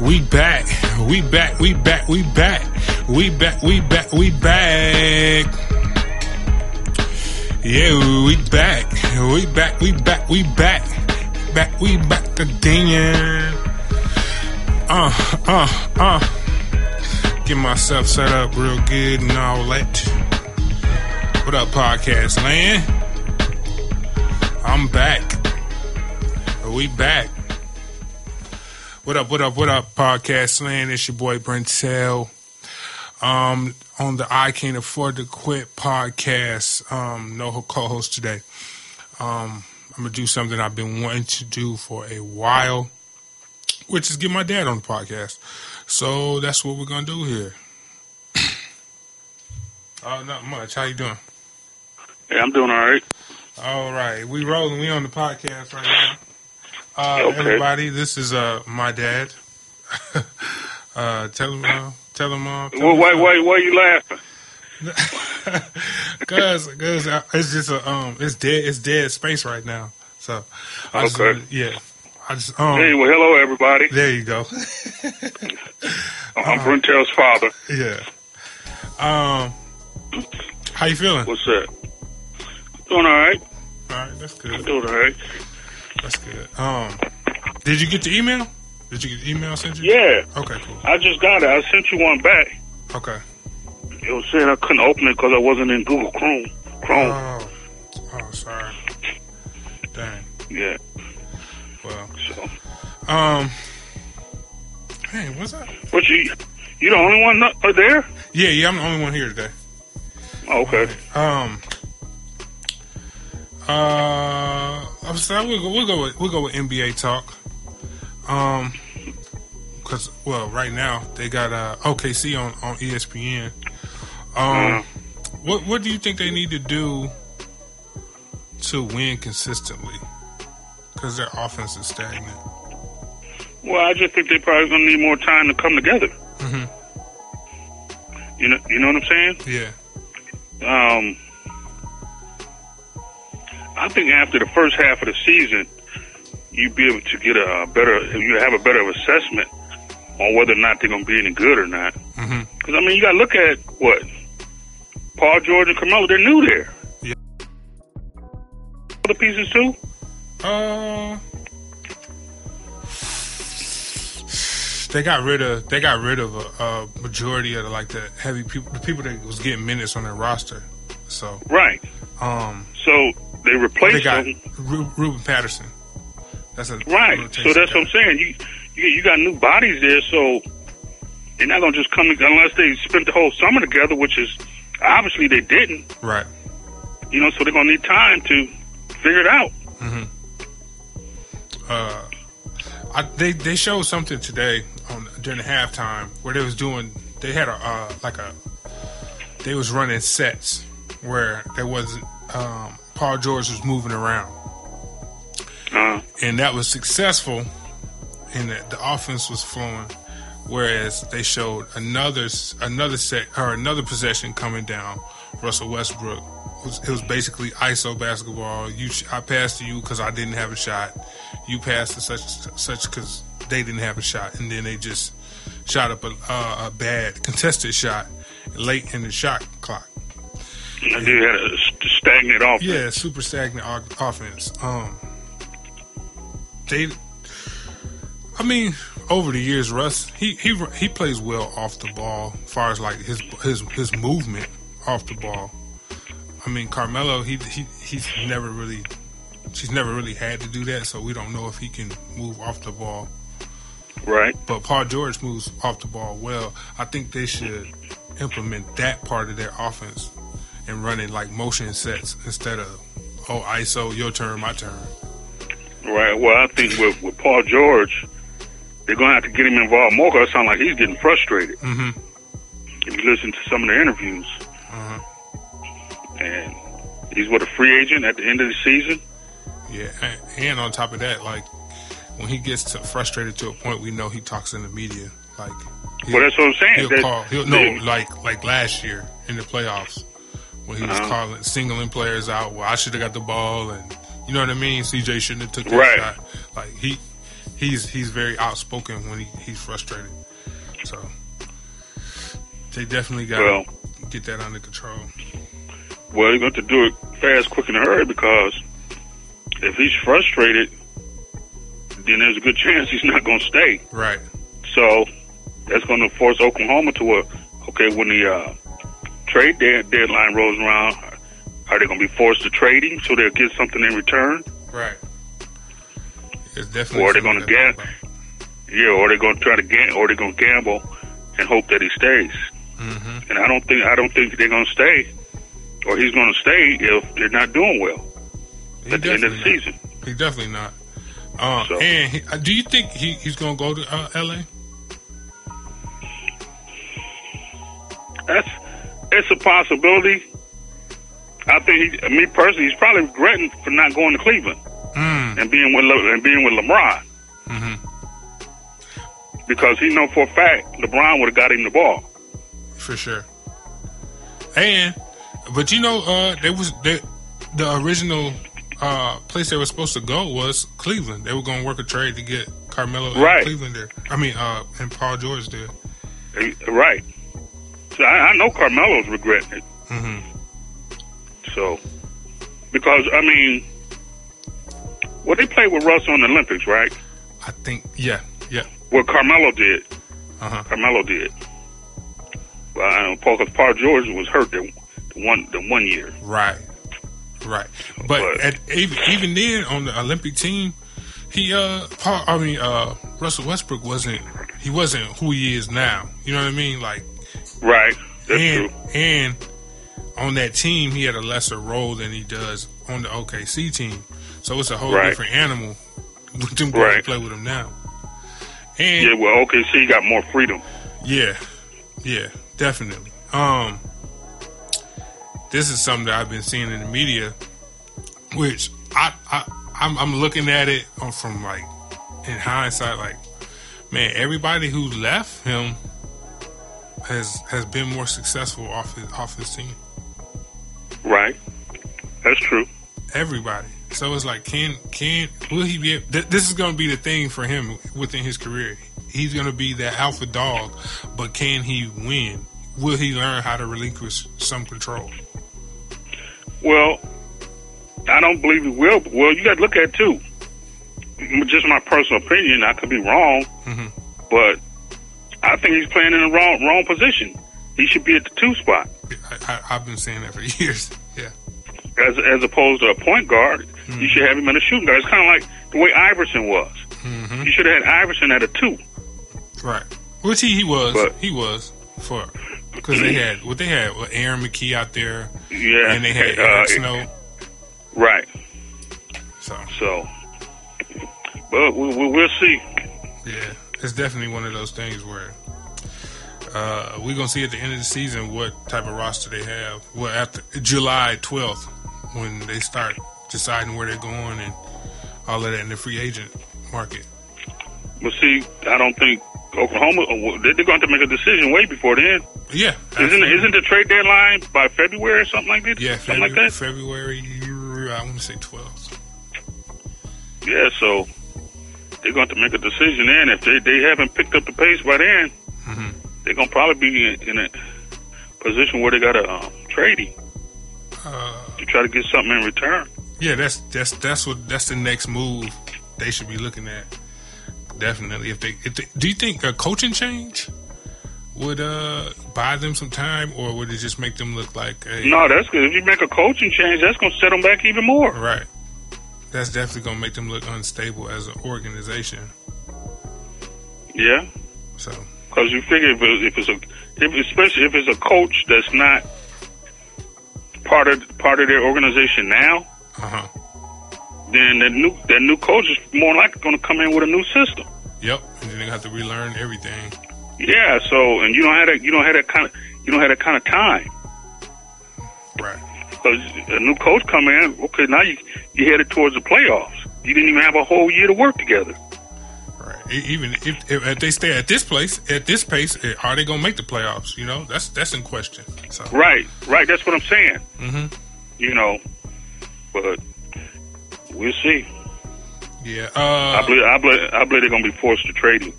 we back. We back. We back. We back. We back. We back. We back. Yeah, we back. We back. We back. We back. Back. We back again. Uh, uh, uh. Get myself set up real good and all that. What up, podcast land? I'm back. We back. What up, what up, what up, podcast land? It's your boy Brentel. Um, on the I Can't Afford to Quit podcast. Um, no co-host today. Um, I'm gonna do something I've been wanting to do for a while, which is get my dad on the podcast. So that's what we're gonna do here. Oh, not much. How you doing? Yeah, I'm doing all right. All right, we rolling. We on the podcast right now. Uh, Okay. Everybody, this is uh my dad. uh, tell him, uh, tell him, uh, tell Well, why, why, why are you laughing? Cause, cause uh, it's just a um, it's dead, it's dead space right now. So, I Okay. yeah, I just um, Hey, well, hello, everybody. there you go. I'm Uh-huh. Brentel's father. yeah. Um, how you feeling? What's that? Doing all right. All right, right, that's good. Doing all right. That's good. Um, did you get the email? Did you get the email I sent you? Yeah, Okay, cool. I just got it. I sent you one back. Okay. It was saying I couldn't open it because I wasn't in Google Chrome. Chrome. Oh, oh, sorry. Dang. yeah. Well, So, um, hey, what's up? but you, you the only one uh, there? Yeah, yeah, I'm the only one here today. Oh, okay. Um, uh, I'm sorry, we'll go, we'll go with we'll go with NBA talk. Um, because well, right now they got uh OKC on on ESPN. Um, what what do you think they need to do to win consistently? Because their offense is stagnant. Well, I just think they're probably gonna need more time to come together. Mhm. You know, you know what I'm saying? Yeah. Um, I think after the first half of the season, you'd be able to get a better, you have a better assessment on whether or not they're going to be any good or not. Mhm. Because I mean, you got to look at what Paul George and Carmelo. They're new there. Yeah. Other pieces too. Uh, they got rid of they got rid of a, a majority of the, like the heavy people, the people that was getting minutes on their roster. So, Right. um, So they replaced they got them. Ru- Ruben Patterson. That's a Right. So that's what I'm saying. You, you you got new bodies there, so they're not gonna just come unless they spent the whole summer together, which is obviously they didn't. Right. You know, so they're gonna need time to figure it out. Uh, I, they they showed something today on during the halftime where they was doing they had a uh, like a they was running sets where there wasn't um, Paul George was moving around. Uh, and that was successful and that the offense was flowing whereas they showed another another set or another possession coming down. Russell Westbrook it was, it was basically ISO basketball. You I passed to you because I didn't have a shot. You passed to such such because they didn't have a shot. And then they just shot up a, uh, a bad contested shot late in the shot clock. They had a stagnant offense. yeah, super stagnant o- offense. Um, they, I mean, over the years, Russ he he he plays well off the ball, as far as like his his his movement off the ball. I mean, Carmelo he he he's never really she's never really had to do that, so we don't know if he can move off the ball. Right. But Paul George moves off the ball well. I think they should implement that part of their offense and running like motion sets instead of oh ISO your turn my turn. Right. Well, I think with, with Paul George, they're gonna have to get him involved more. Cause it sounds like he's getting frustrated. Mhm. If you listen to some of the interviews, Uh-huh. and he's what a free agent at the end of the season. Yeah, and, and on top of that, like when he gets to frustrated to a point, we know he talks in the media. Like, Well, that's what I'm saying. he'll That- call. He'll, no, they- like like last year in the playoffs when he was Uh-huh. calling singling players out. Well, I should have got the ball, and you know what I mean. CJ shouldn't have took that Right. shot. Like he he's he's very outspoken when he, he's frustrated. So they definitely got to Well- get that under control. Well, you're going to do it fast, quick, and hurry because if he's frustrated, then there's a good chance he's not going to stay. Right. So that's going to force Oklahoma to a okay when the uh, trade dead, deadline rolls around. Are they going to be forced to trading so they'll get something in return? Right. It's definitely. Or they're something gonna to about. Yeah, or they're going to try to gam- or they're going to gamble and hope that he stays. Mhm. And I don't think I don't think they're going to stay, or he's going to stay if they're not doing well He at the end of the not. season. He's definitely not. Uh, So- And he, uh, do you think he, he's going to go to uh, L.A.? That's it's a possibility. I think he, me personally, he's probably regretting for not going to Cleveland Mm. and being with Le, and being with LeBron hmm because he know for a fact LeBron would have got him the ball. For sure. And, but you know, uh, there was the the original uh, place they were supposed to go was Cleveland. They were going to work a trade to get Carmelo and Right. Cleveland there. I mean, uh, and Paul George there. Right. I, I know Carmelo's regretting it. hmm So because I mean, well, they played with Russell in the Olympics, right? I think, yeah, yeah. Well, Carmelo did. Uh huh. Carmelo did. Well, I know Paul, because Paul George was hurt the, the one the one year. Right, right. But, But- at, even, even then, on the Olympic team, he uh, Paul, I mean, uh, Russell Westbrook wasn't he wasn't who he is now. You know what I mean? Like, Right. That's and true. and on that team, he had a lesser role than he does on the OKC team. So it's a whole Right. different animal with them going Right. play with him now. And Yeah. Well, OKC got more freedom. yeah, yeah, definitely. Um, this is something that I've been seeing in the media, which I, I I'm, I'm looking at it from like in hindsight, like man, everybody who left him has has been more successful off his off his team. Right. That's true. Everybody. So it's like, can can will he be? Th- this is going to be the thing for him within his career. He's going to be that alpha dog, but can he win? Will he learn how to relinquish some control? Well, I don't believe he will. but- Well, you got to look at it, too. Just my personal opinion. I could be wrong, Mhm. but I think he's playing in the wrong wrong position. He should be at the two spot I, I've been saying that for years. Yeah, as as opposed to a point guard. You should have him in a shooting guard. It's kind of like the way Iverson was. hmm You should have had Iverson at a two. right. Which he, he was. But- he was for because they had what they had. What Aaron McKie out there, Yeah, and they had uh, Snow. Right. So So, but we, we, we'll see. Yeah, it's definitely one of those things where uh, we're gonna see at the end of the season what type of roster they have. Well, after July twelfth, when they start deciding where they're going and all of that in the free agent market. Well, see, I don't think Oklahoma. uh, They're going to make a decision way before then. Yeah, Isn't absolutely. isn't the trade deadline by February or something like that? yeah something February, like that. February? I want to say twelfth. Yeah, so they're going to make a decision then. If they they haven't picked up the pace by then, Mhm. they're going to probably be in, in a position where they got to um, trade him Uh, to try to get something in return. yeah, that's that's that's what that's the next move they should be looking at. Definitely, if they, if they do you think a coaching change would uh buy them some time, or would it just make them look like a No, that's good. If you make a coaching change, that's going to set them back even more. right? That's definitely gonna make them look unstable as an organization. Yeah. So Because you figure if, it, if it's a, if, especially if it's a coach that's not part of part of their organization now, uh huh. then that new that new coach is more likely going to come in with a new system. Yep. And then they have to relearn everything. Yeah. So and you don't have that you don't have that kind of you don't have that kind of time Right. Because a new coach come in. Okay, now you you headed towards the playoffs. You didn't even have a whole year to work together. Right. Even if, if, if they stay at this place, at this pace, eh, are they gonna make the playoffs? You know, that's that's in question. So. Right. Right. That's what I'm saying. hmm You know, but we'll see. Yeah, uh, I believe I believe I believe they're gonna be forced to trade him.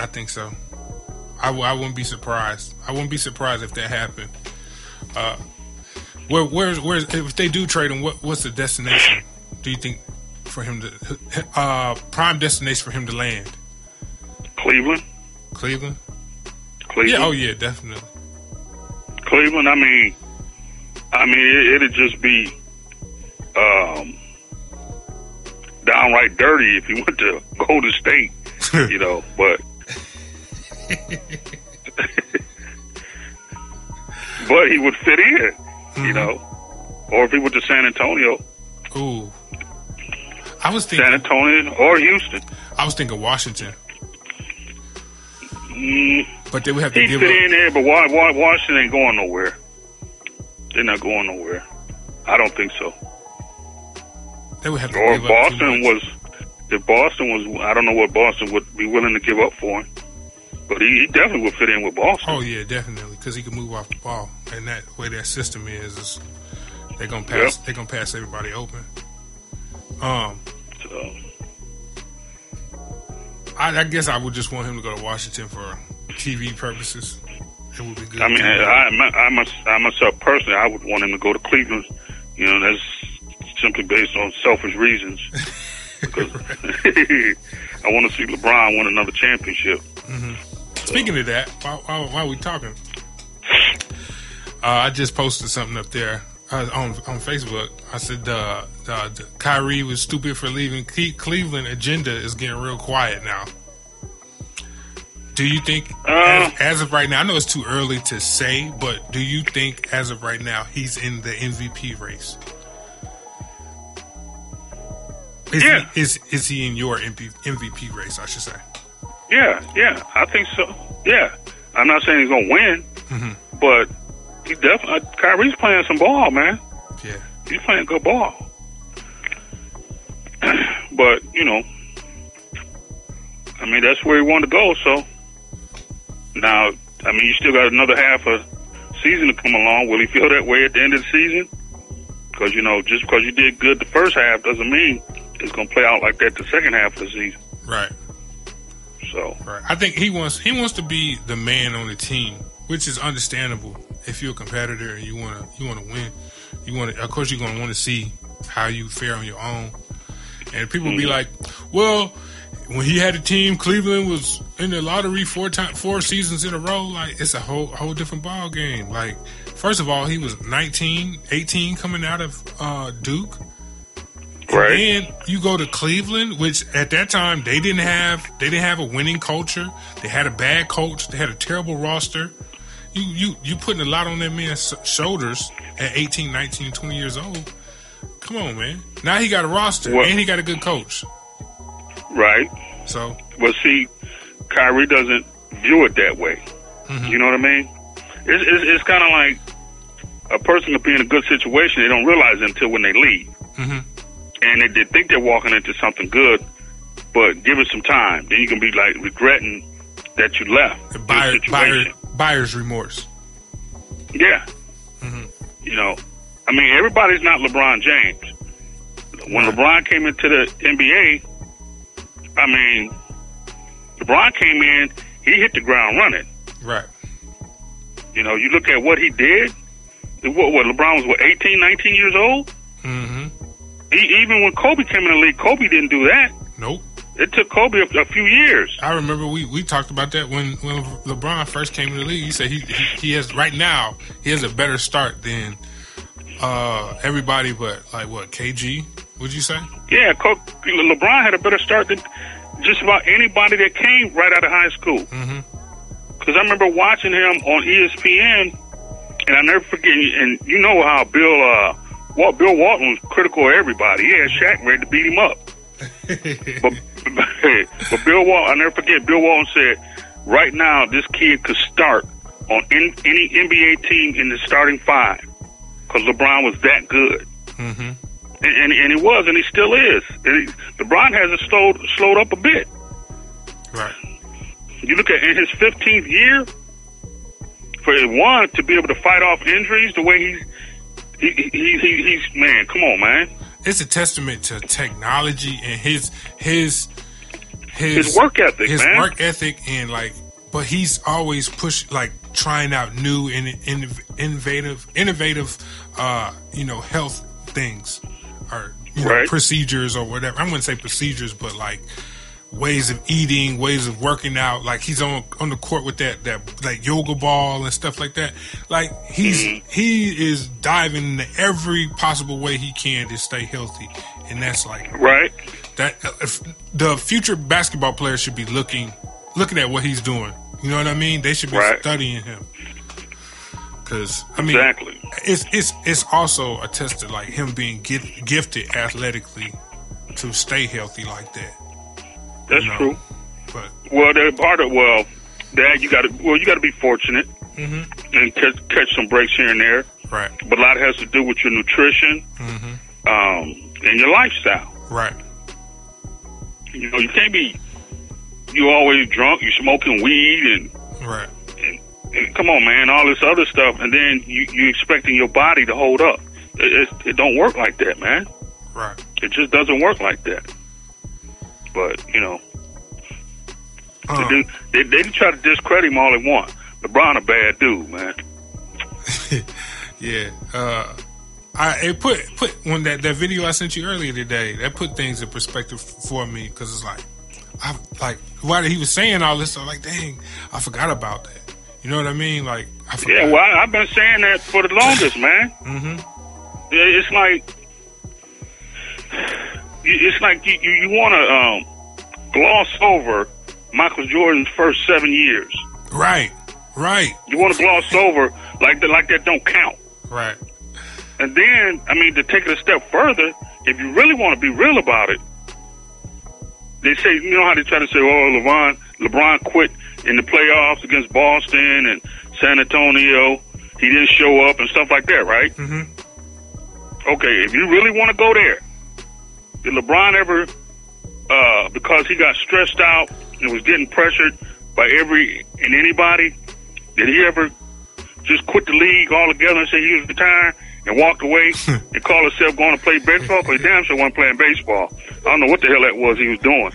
I think so. I w- I wouldn't be surprised. I wouldn't be surprised if that happened. Uh, where where's where's if they do trade him? What what's the destination? Do you think for him to uh prime destination for him to land? Cleveland, Cleveland. Cleveland. Yeah. Oh yeah, definitely. Cleveland. I mean, I mean, it, it'd just be um, downright dirty if he went to Golden State, you know. But but he would fit in, you know. Or if he went to San Antonio, Ooh. I was thinking San. Antonio, or Houston. I was thinking Washington, Mm, but they would have to give fit up. in there, but why, why, Washington ain't going nowhere. They're not going nowhere. I don't think so. They would have to Or give if up. too Boston was, if Boston was, I don't know what Boston would be willing to give up for him, but he, he definitely would fit in with Boston. Oh yeah, definitely, because he can move off the ball, and that way that system is, is they're gonna pass. They're gonna pass everybody open. Um, So, I, I guess I would just want him to go to Washington for TV purposes. It would be good. I mean, I, I, I, must, I myself personally, I would want him to go to Cleveland. You know, that's simply based on selfish reasons. Because I want to see LeBron win another championship. Speaking of that, while, while, while we talking, uh, I just posted something up there uh, on on Facebook. I said uh, uh, Kyrie was stupid for leaving Cle- Cleveland. Agenda is getting real quiet now. Do you think, Uh, as, as of right now, I know it's too early to say, but do you think, as of right now, he's in the MVP race? Is Yeah. He, is is he in your MP, MVP race? I should say. Yeah, yeah, I think so. Yeah, I'm not saying he's gonna win, Mm-hmm. but he definitely. Uh, Kyrie's playing some ball, man. Yeah. He's playing good ball. but you know, I mean, that's where he wanted to go. So now, I mean, you still got another half of season to come along. Will he feel that way at the end of the season? Because you know, just because you did good the first half doesn't mean it's to play out like that the second half of the season. Right. So Right. I think he wants he wants to be the man on the team, which is understandable. If you're a competitor and you want to you want to win, you want. Of course, you're going to want to see how you fare on your own. And people be like, "Well, when he had a team, Cleveland was in the lottery four time, four seasons in a row. Like it's a whole whole different ball game. Like first of all, he was 19, 18 coming out of uh, Duke. Right, And you go to Cleveland, which at that time they didn't have they didn't have a winning culture. They had a bad coach. They had a terrible roster. You you you putting a lot on that man's shoulders at 18, 19, 20 years old. Come on, man. Now he got a roster Well- and he got a good coach. right. So But see, Kyrie doesn't view it that way. You know what I mean? It's, it's, it's kind of like a person could be in a good situation. They don't realize it until when they leave. Mhm. And they, they think they're walking into something good, but give it some time. Then you can be like regretting that you left buyer, buyer, buyer's remorse. Yeah. You know, I mean, everybody's not LeBron James. When Right. LeBron came into the NBA, I mean, LeBron came in, he hit the ground running. Right. You know, you look at what he did. What, what LeBron was what 18, 19 years old. Mm-hmm. Even when Kobe came in the league, Kobe didn't do that. Nope. It took Kobe a, a few years. I remember we, we talked about that when, when LeBron first came in the league. He said he, he he has right now he has a better start than uh, everybody, but like what KG? Would you say? Yeah, Co- LeBron had a better start than just about anybody that came right out of high school. Mm-hmm. Because I remember watching him on ESPN, and I never forget. And you know how Bill, uh, well, Bill Walton was critical of everybody. He had Shaq ready to beat him up. but, but Bill Walton, I never forget. Bill Walton said, "Right now, this kid could start on in, any NBA team in the starting five because LeBron was that good." Mm-hmm. and, and, and he was, and he still is. And he, LeBron hasn't slowed slowed up a bit. Right. You look at in his 15th year, for one to be able to fight off injuries the way he's he, he, he, he's man, come on, man. it's a testament to technology and his his his, his work ethic, his man. work ethic, and like, but he's always push like trying out new and innovative, innovative, uh, you know, health things or you know, right. procedures or whatever. I wouldn't say procedures, but like ways of eating, ways of working out. Like he's on on the court with that that like yoga ball and stuff like that. Like he's mm-hmm. he is diving into every possible way he can to stay healthy, and that's like right. That if the future basketball players should be looking looking at what he's doing. You know what I mean? They should be right. studying him. Cause I mean, exactly. It's it's it's also attested like him being gifted athletically to stay healthy like that. That's you know? true. But well, they're part of well, that you got to well, you got to be fortunate mm-hmm. and catch, catch some breaks here and there. Right. But a lot has to do with your nutrition mm-hmm. um, and your lifestyle. Right. You know, you can't be you always drunk. You smoking weed and right. And, and come on, man, all this other stuff, and then you you expecting your body to hold up. It, it, it don't work like that, man. Right. It just doesn't work like that. But you know, uh, they, they, they try to discredit him all they want. LeBron a bad dude, man. yeah. Uh, I it put put when that that video I sent you earlier today that put things in perspective for me because it's like I like while he was saying all this, I'm like, dang, I forgot about that. You know what I mean? Like, I forgot. yeah. Well, I've been saying that for the longest, man. mm-hmm. It's like it's like you, you, want to um, gloss over Michael Jordan's first seven years. Right, right. You want to gloss over like that, like that don't count. Right. And then, I mean, to take it a step further, if you really want to be real about it, they say, you know how they try to say, oh, LeBron, LeBron quit in the playoffs against Boston and San Antonio. He didn't show up and stuff like that, right? Mm-hmm. Okay, if you really want to go there, did LeBron ever, uh, because he got stressed out and was getting pressured by every and anybody, did he ever just quit the league altogether and say he was retiring and walked away and call himself going to play baseball? Because he damn sure wasn't playing baseball. I don't know what the hell that was he was doing.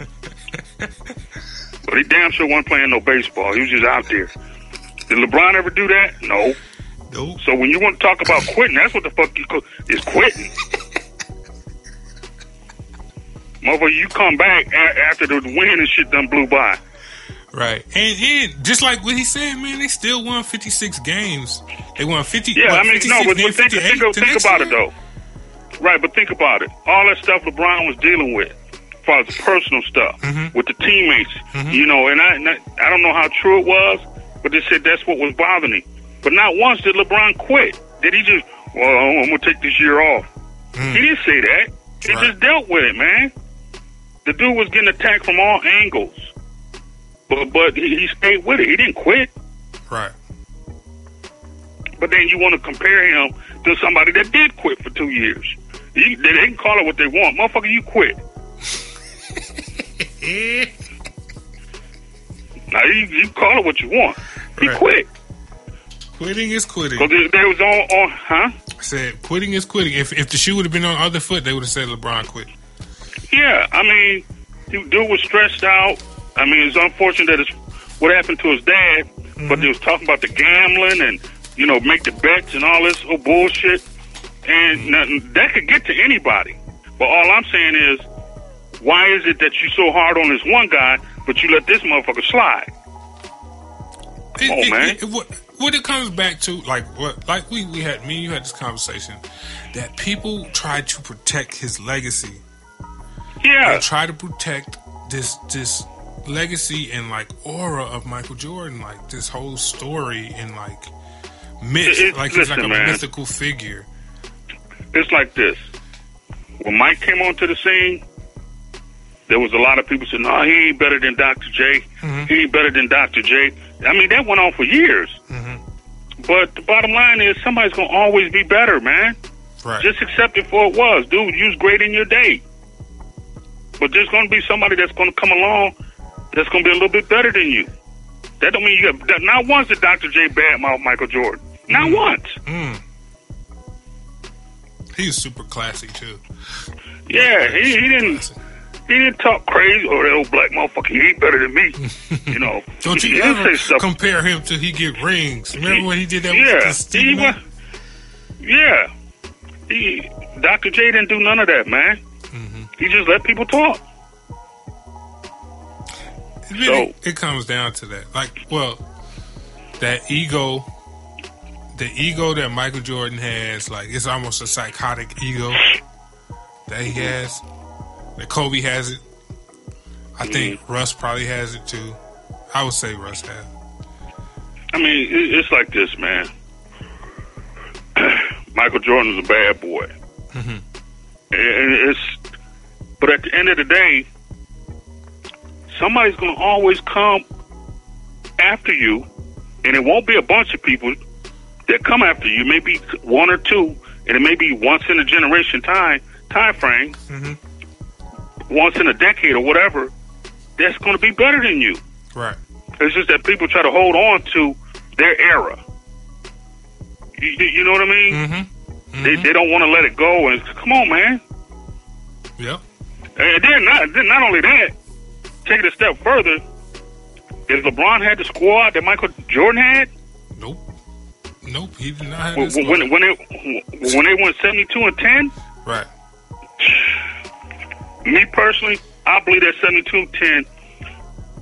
but he damn sure wasn't playing no baseball. He was just out there. Did LeBron ever do that? No. Nope. So when you want to talk about quitting, that's what the fuck you is quitting. Motherfucker, you come back a- after the win and shit done blew by. Right. And, and just like what he said, man, they still won 56 games. They won 50. Yeah, I mean, no, but, but think, think, think about year? it, though. Right, but think about it. All that stuff LeBron was dealing with, as far as personal stuff, mm-hmm. with the teammates, mm-hmm. you know, and I, and I, I don't know how true it was, but they said that's what was bothering him. But not once did LeBron quit. Did he just, well, I'm going to take this year off? Mm. He didn't say that. He right. just dealt with it, man. The dude was getting attacked from all angles, but but he, he stayed with it. He didn't quit. Right. But then you want to compare him to somebody that did quit for two years. they, they can call it what they want, motherfucker. You quit. now you, you call it what you want. He right. quit. Quitting is quitting. Because they was on, on, huh? I said quitting is quitting. If if the shoe would have been on the other foot, they would have said LeBron quit. Yeah, I mean, dude was stressed out. I mean, it's unfortunate that it's what happened to his dad, mm-hmm. but they was talking about the gambling and you know make the bets and all this old bullshit, and mm-hmm. that could get to anybody. But all I'm saying is, why is it that you're so hard on this one guy, but you let this motherfucker slide? Come it, on, man. It, it, what, what it comes back to, like what, like we we had me, and you had this conversation, that people try to protect his legacy yeah. They try to protect this this legacy and like aura of Michael Jordan, like this whole story and like myth, it, like listen, he's like a man, mythical figure. It's like this. When Mike came onto the scene, there was a lot of people saying, "No, he ain't better than Dr. J. Mm-hmm. He ain't better than Dr. J." I mean, that went on for years. Mm-hmm. But the bottom line is, somebody's gonna always be better, man. Right. Just accept it for it was, dude. You was great in your day. But there's going to be somebody that's going to come along that's going to be a little bit better than you. That don't mean you have. Not once did Dr. J badmouth Michael Jordan. Not mm. once. Mm. He's super classy too. Yeah, he, he didn't. He didn't talk crazy or that old black motherfucker. He ain't better than me. You know. Don't you he ever say stuff. compare him to he get rings? Remember when he did that yeah, with he Steve? yeah. He, Dr. J didn't do none of that, man. Mm-hmm. He just let people talk. It, really, it comes down to that. Like, well, that ego, the ego that Michael Jordan has, like it's almost a psychotic ego that he has. That Kobe has it. I think Russ probably has it too. I would say Russ has. I mean, it's like this, man. Michael Jordan was a bad boy. Mhm. And it's, but at the end of the day, somebody's going to always come after you, and it won't be a bunch of people that come after you. Maybe one or two, and it may be once in a generation time time frame, Mhm. once in a decade or whatever. That's going to be better than you. Right. It's just that people try to hold on to their era. You, you- know what I mean? Mm-hmm. They, they don't want to let it go. And come on, man. Yep. And then not then not only that, take it a step further. did LeBron had the squad that Michael Jordan had, Nope. Nope. He did not have when when when they when they went seventy two and ten, right. me personally, I believe that 72-10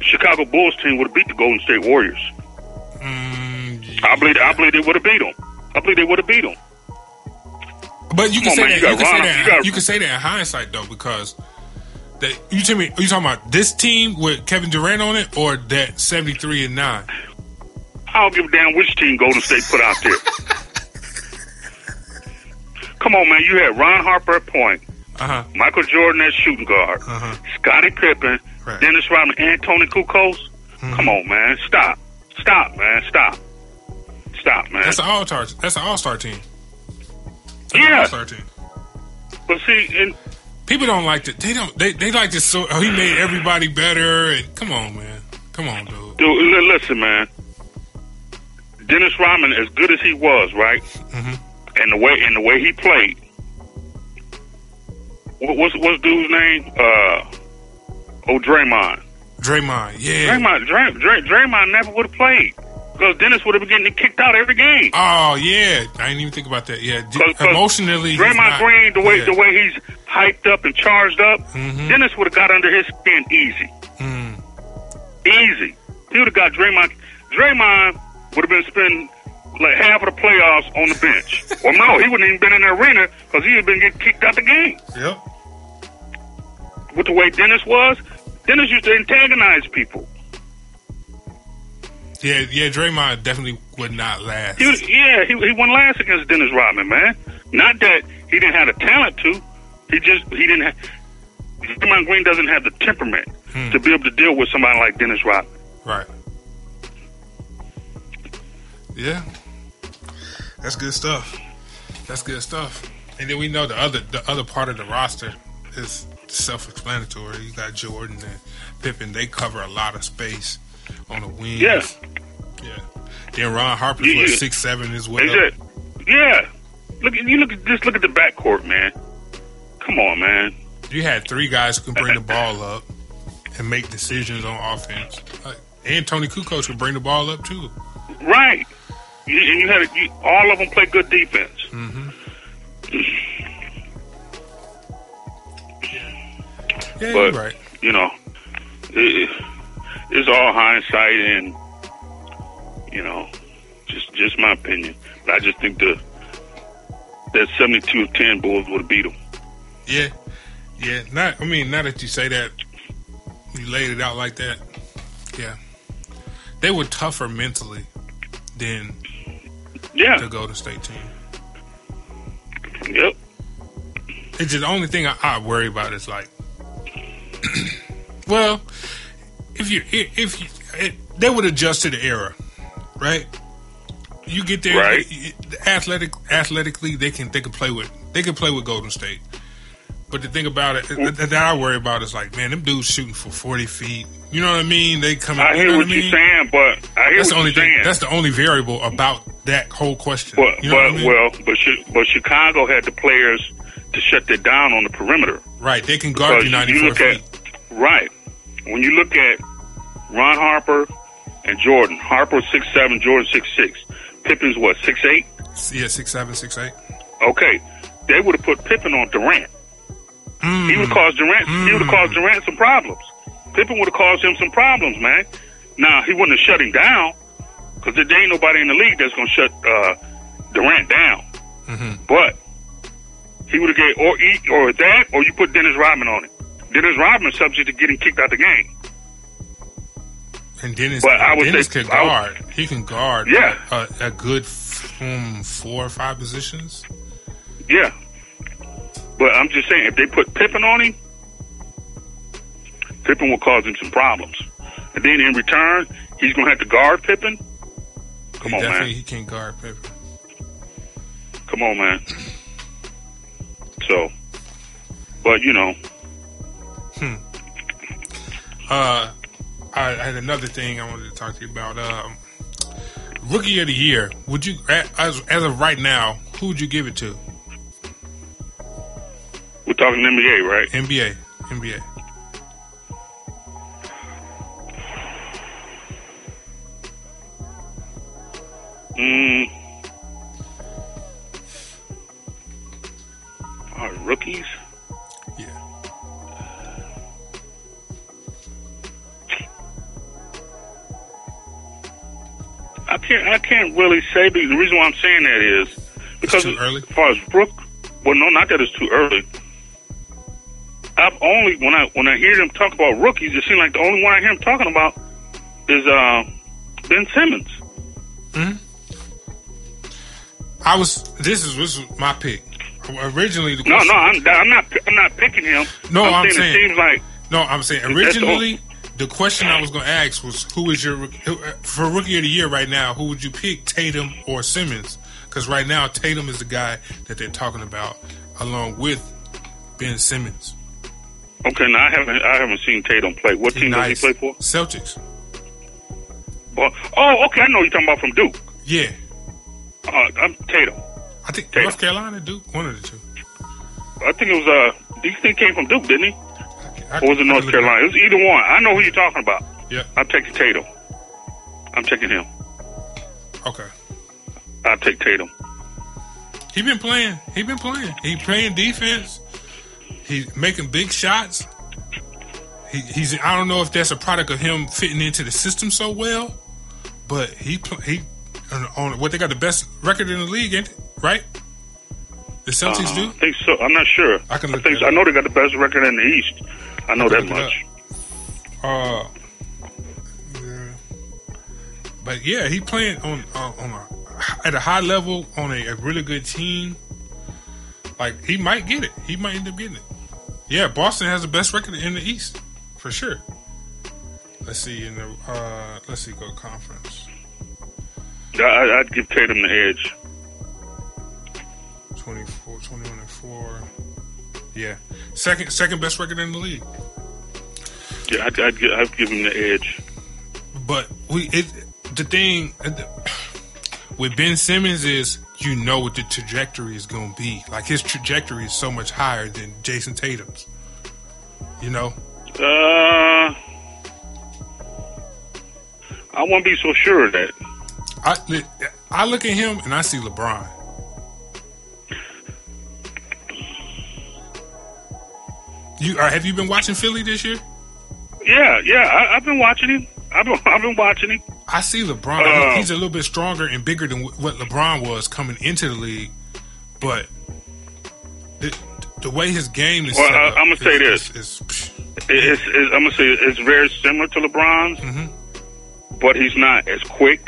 Chicago Bulls team would have beat the Golden State Warriors. Mm, I believe I believe they would have beat them. I believe they would have beat them. But you can Come say man, that. you You, can say that. you can say that in hindsight though, because that you tell me. Are you talking about this team with Kevin Durant on it, or that seventy three and nine? I don't give a damn which team Golden State put out there. Come on, man. You had Ron Harper at point, Uh huh. Michael Jordan at shooting guard, Uh-huh. Scottie Pippen, Right. Dennis Rodman, and Toni Kukoc. Come on, man. Stop. Stop, man. Stop. Stop, man. That's an all star. That's an all star team. That's Yeah. all star team. but see, and People don't like that. They don't. They they like this. So oh, he made everybody better. And come on, man. Come on, dude. dude, listen, man. Dennis Rodman, as good as he was, right, Mhm. and the way and the way he played. What, what's what's dude's name? Uh, oh, Draymond. Draymond. Yeah. Draymond, Dray, Dray, Draymond never would have played because Dennis would have been getting kicked out every game. Oh yeah. I didn't even think about that. Yeah. 'Cause- 'cause emotionally, he's Draymond not- Green, the way yeah. the way he's hyped up and charged up, Mhm. Dennis would have got under his skin easy, Mm. easy. He would have got Draymond. Draymond would have been spending like half of the playoffs on the bench. well, no, he wouldn't even been in the arena because he had been getting kicked out the game. Yep. With the way Dennis was, Dennis used to antagonize people. Yeah. Yeah. Draymond definitely would not last. He yeah, he, he won last against Dennis Rodman, man. Not that he didn't have the talent to. He just he didn't have. Draymond Green doesn't have the temperament Hmm. to be able to deal with somebody like Dennis Rodman. Right. Yeah. That's good stuff. That's good stuff. And then we know the other the other part of the roster is self explanatory. You got Jordan and Pippen, they cover a lot of space on the wings. Yeah. Yeah. Then Ron Harper's Yeah, what yeah. six seven as well. Yeah. Look, at you look at just look at the backcourt, man. Come on, man. You had three guys who can bring the ball up and make decisions on offense. Like, and Toni Kukoc can bring the ball up too. Right. You, and you had you, all of them play good defense. Mm-hmm. Yeah, But- you're right. You know, it, it's all hindsight, and you know, just just my opinion. But I just think the that seventy-two ten Bulls would have beat them. Yeah, yeah. Not. I mean, now that you say that, you laid it out like that. Yeah, they were tougher mentally than Yeah. the Golden State team. Yep. It's just the only thing I, I worry about is like, well, if you if you it, they would adjust to the era, right? You get there, Right. athletic athletically, they can they can play with they can play with Golden State. But the thing about it mm. that, that I worry about is like, man, them dudes shooting for forty feet. You know what I mean? They come. I you hear know what I you're saying, but I hear That's the only thing. saying. That's the only variable about that whole question. but you know but what I mean? well, but but Chicago had the players to shut that down on the perimeter. Right, they can guard you Because you four feet. at right when you look at Ron Harper and Jordan. Harper six seven, Jordan six six. Pippen's what six eight. yeah, six seven, six eight. Okay, they would have put Pippen on Durant. Mm. He would have caused Durant. He would have caused Durant some problems. Pippen would have caused him some problems, man. Now he wouldn't have shut him down because there ain't nobody in the league that's gonna shut uh, Durant down. Mm-hmm. But he would have gave or eat or that or you put Dennis Rodman on it. Dennis Rodman is subject to getting kicked out of the game. And Dennis, But I would Dennis say- can I would- guard. he can guard. Yeah. a, a good um, four or five positions. Yeah. But I'm just saying, if they put Pippen on him, Pippen will cause him some problems. And then in return, he's going to have to guard Pippen. Come he on, definitely man. he can guard Pippen. Come on, man. So, but you know, Uh, I, I had another thing I wanted to talk to you about. Um, rookie of the year. Would you, as as of right now, who would you give it to? we're talking NBA, right? NBA, NBA. Mm. Our rookies? Can't. I can't really say. The reason why I'm saying that is because as far as Brook, well, no, not that it's too early. I've only when I when I hear them talk about rookies, it seems like the only one I hear them talking about is uh, Ben Simmons. Hmm. I was. This is this was my pick. Originally, the No, no, I'm, I'm not. I'm not picking him. No, I'm saying, saying- it seems like No, I'm saying originally the question I was going to ask was who is your for rookie of the year right now? Who would you pick, Tatum or Simmons? Because right now Tatum is the guy that they're talking about, along with Ben Simmons. okay. Now I haven't. I haven't seen Tatum play. What He's team nice. does he play for? Celtics. Well, oh, okay. I know you're talking about from Duke. Yeah, Uh, I'm Tatum. I think Tatum. North Carolina, Duke, one of the two. I think it was. Uh, these things came from Duke, didn't he? I, Or was it North Carolina? It was either one. I know who you're talking about. Yeah. I'm taking Tatum. I'm taking him. Okay. I'll take Tatum. He been playing. He been playing. He playing defense. He's making big shots. He, he's. I don't know if that's a product of him fitting into the system so well, but he he on, on what they got the best record in the league, ain't it? Right? The Celtics Uh, do. I think so. I'm not sure. I can look think so. I know they got the best record in the East. I know that much. Uh, yeah. but yeah, he playing on uh, on a, at a high level on a, a really good team. Like he might get it. He might end up getting it. Yeah, Boston has the best record in the East for sure. Let's see in the uh, let's see go conference I, I'd give Tatum the edge. 24, 21 and four. Yeah, second second best record in the league. Yeah, I'd, I'd, I'd give him the edge. But we it the thing with Ben Simmons is you know what the trajectory is going to be. Like his trajectory is so much higher than Jayson Tatum's. You know, Uh, I won't be so sure of that. I I look at him and I see LeBron. You uh, have you been watching Philly this year? Yeah, yeah. I, I've been watching him. I've been, I've been watching him. I see LeBron. Uh, he's a little bit stronger and bigger than what LeBron was coming into the league, but the, the way his game is. Well, I- up I'ma say this. is- is- It's, it's, I'm gonna say it's very similar to LeBron's, Mhm. but he's not as quick.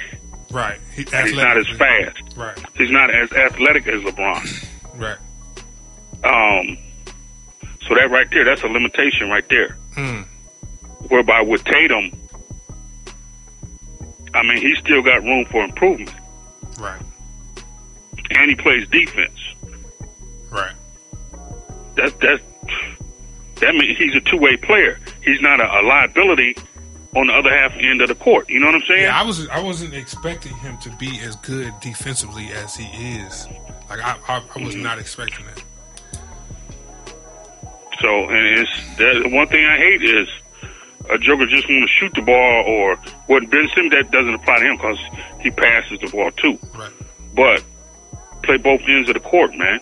right. He, He's not as fast. Right. He's not as athletic as LeBron. Right. Um, so that right there, that's a limitation right there. Mm. Whereby with Tatum, I mean, he's still got room for improvement, Right. and he plays defense. Right. That's that that means he's a two way player. He's not a, a liability on the other half end of the court. You know what I'm saying? Yeah, I was I wasn't expecting him to be as good defensively as he is. Like I I, I was not expecting that. So, and it's that one thing I hate is a Joker just want to shoot the ball, or what Ben Simmons that doesn't apply to him because he passes the ball too. Right. But play both ends of the court, man.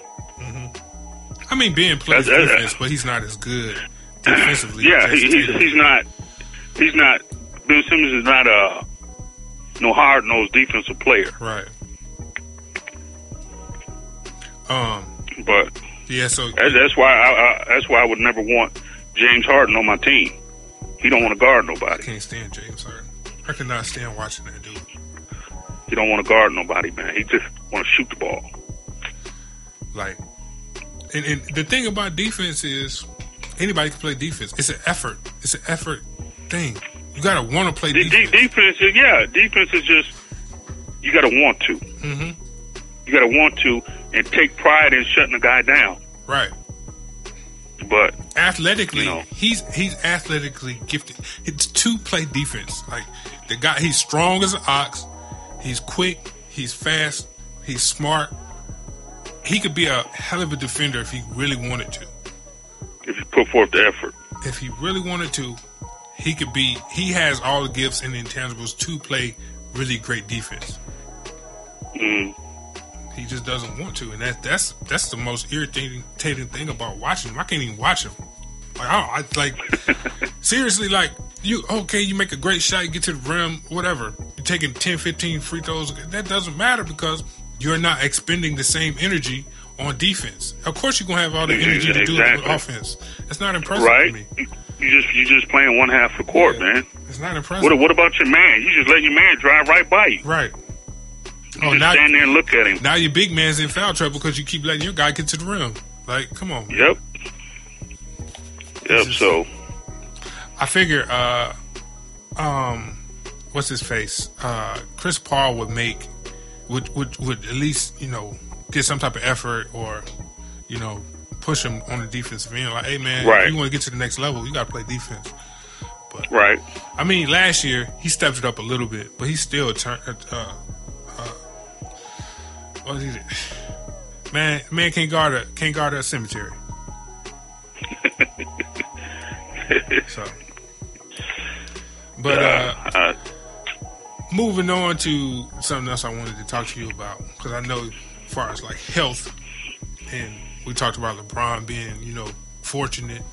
I mean, Ben plays That's- that's- defense, but he's not as good defensively. Yeah, he, he's he's not he's not Ben Simmons is not a no hard nosed defensive player, right. Um. but Yeah. So That's, why I, I that's why I would never want James Harden on my team. He don't want to guard nobody. I can't stand James Harden. I cannot stand watching that dude. He don't want to guard nobody, man. He just want to shoot the ball. Like, and, and the thing about defense is anybody can play defense. It's an effort. It's an effort thing. You gotta want to play De- de- defense. defense is yeah, defense is just you got to want to. Mm-hmm. You got to want to and take pride in shutting the guy down. Right. But Athletically, You know. he's he's athletically gifted. It's two play defense. Like the guy, he's strong as an ox. He's quick. He's fast. He's smart. He could be a hell of a defender if he really wanted to. if he put forth the effort, if he really wanted to, he could be. He has all the gifts and intangibles to play really great defense. mm, He just doesn't want to, and that that's that's the most irritating thing about watching him. I can't even watch him. Like I, I like seriously, like you okay, you make a great shot, you get to the rim, whatever. You're taking 10, 15 free throws. That doesn't matter because you're not expending the same energy on defense. Of course, you're gonna have all the energy to do it Exactly. with offense. That's not impressive right? to me. You just you just playing one half of the court, Yeah. man. It's not impressive. What what about your man? You just let your man drive right by you. Right. Oh, just now, stand there and look at him. now your big man's in foul trouble because you keep letting your guy get to the rim. Like, come on. man. Yep. Yep. just- So I figure, uh, um, what's his face? Uh, Chris Paul would make, would, would, would at least, you know, get some type of effort or, you know, push him on the defensive end. Like, hey, man, Right. if you want to get to the next level, you got to play defense. But right. I mean, last year he stepped it up a little bit, but he's still a turn. Uh, uh, what is he? Man, man can't guard a can't guard a cemetery. so, but uh, Uh, uh, moving on to something else I wanted to talk to you about because I know, as far as like health, and we talked about LeBron being, you know, fortunate,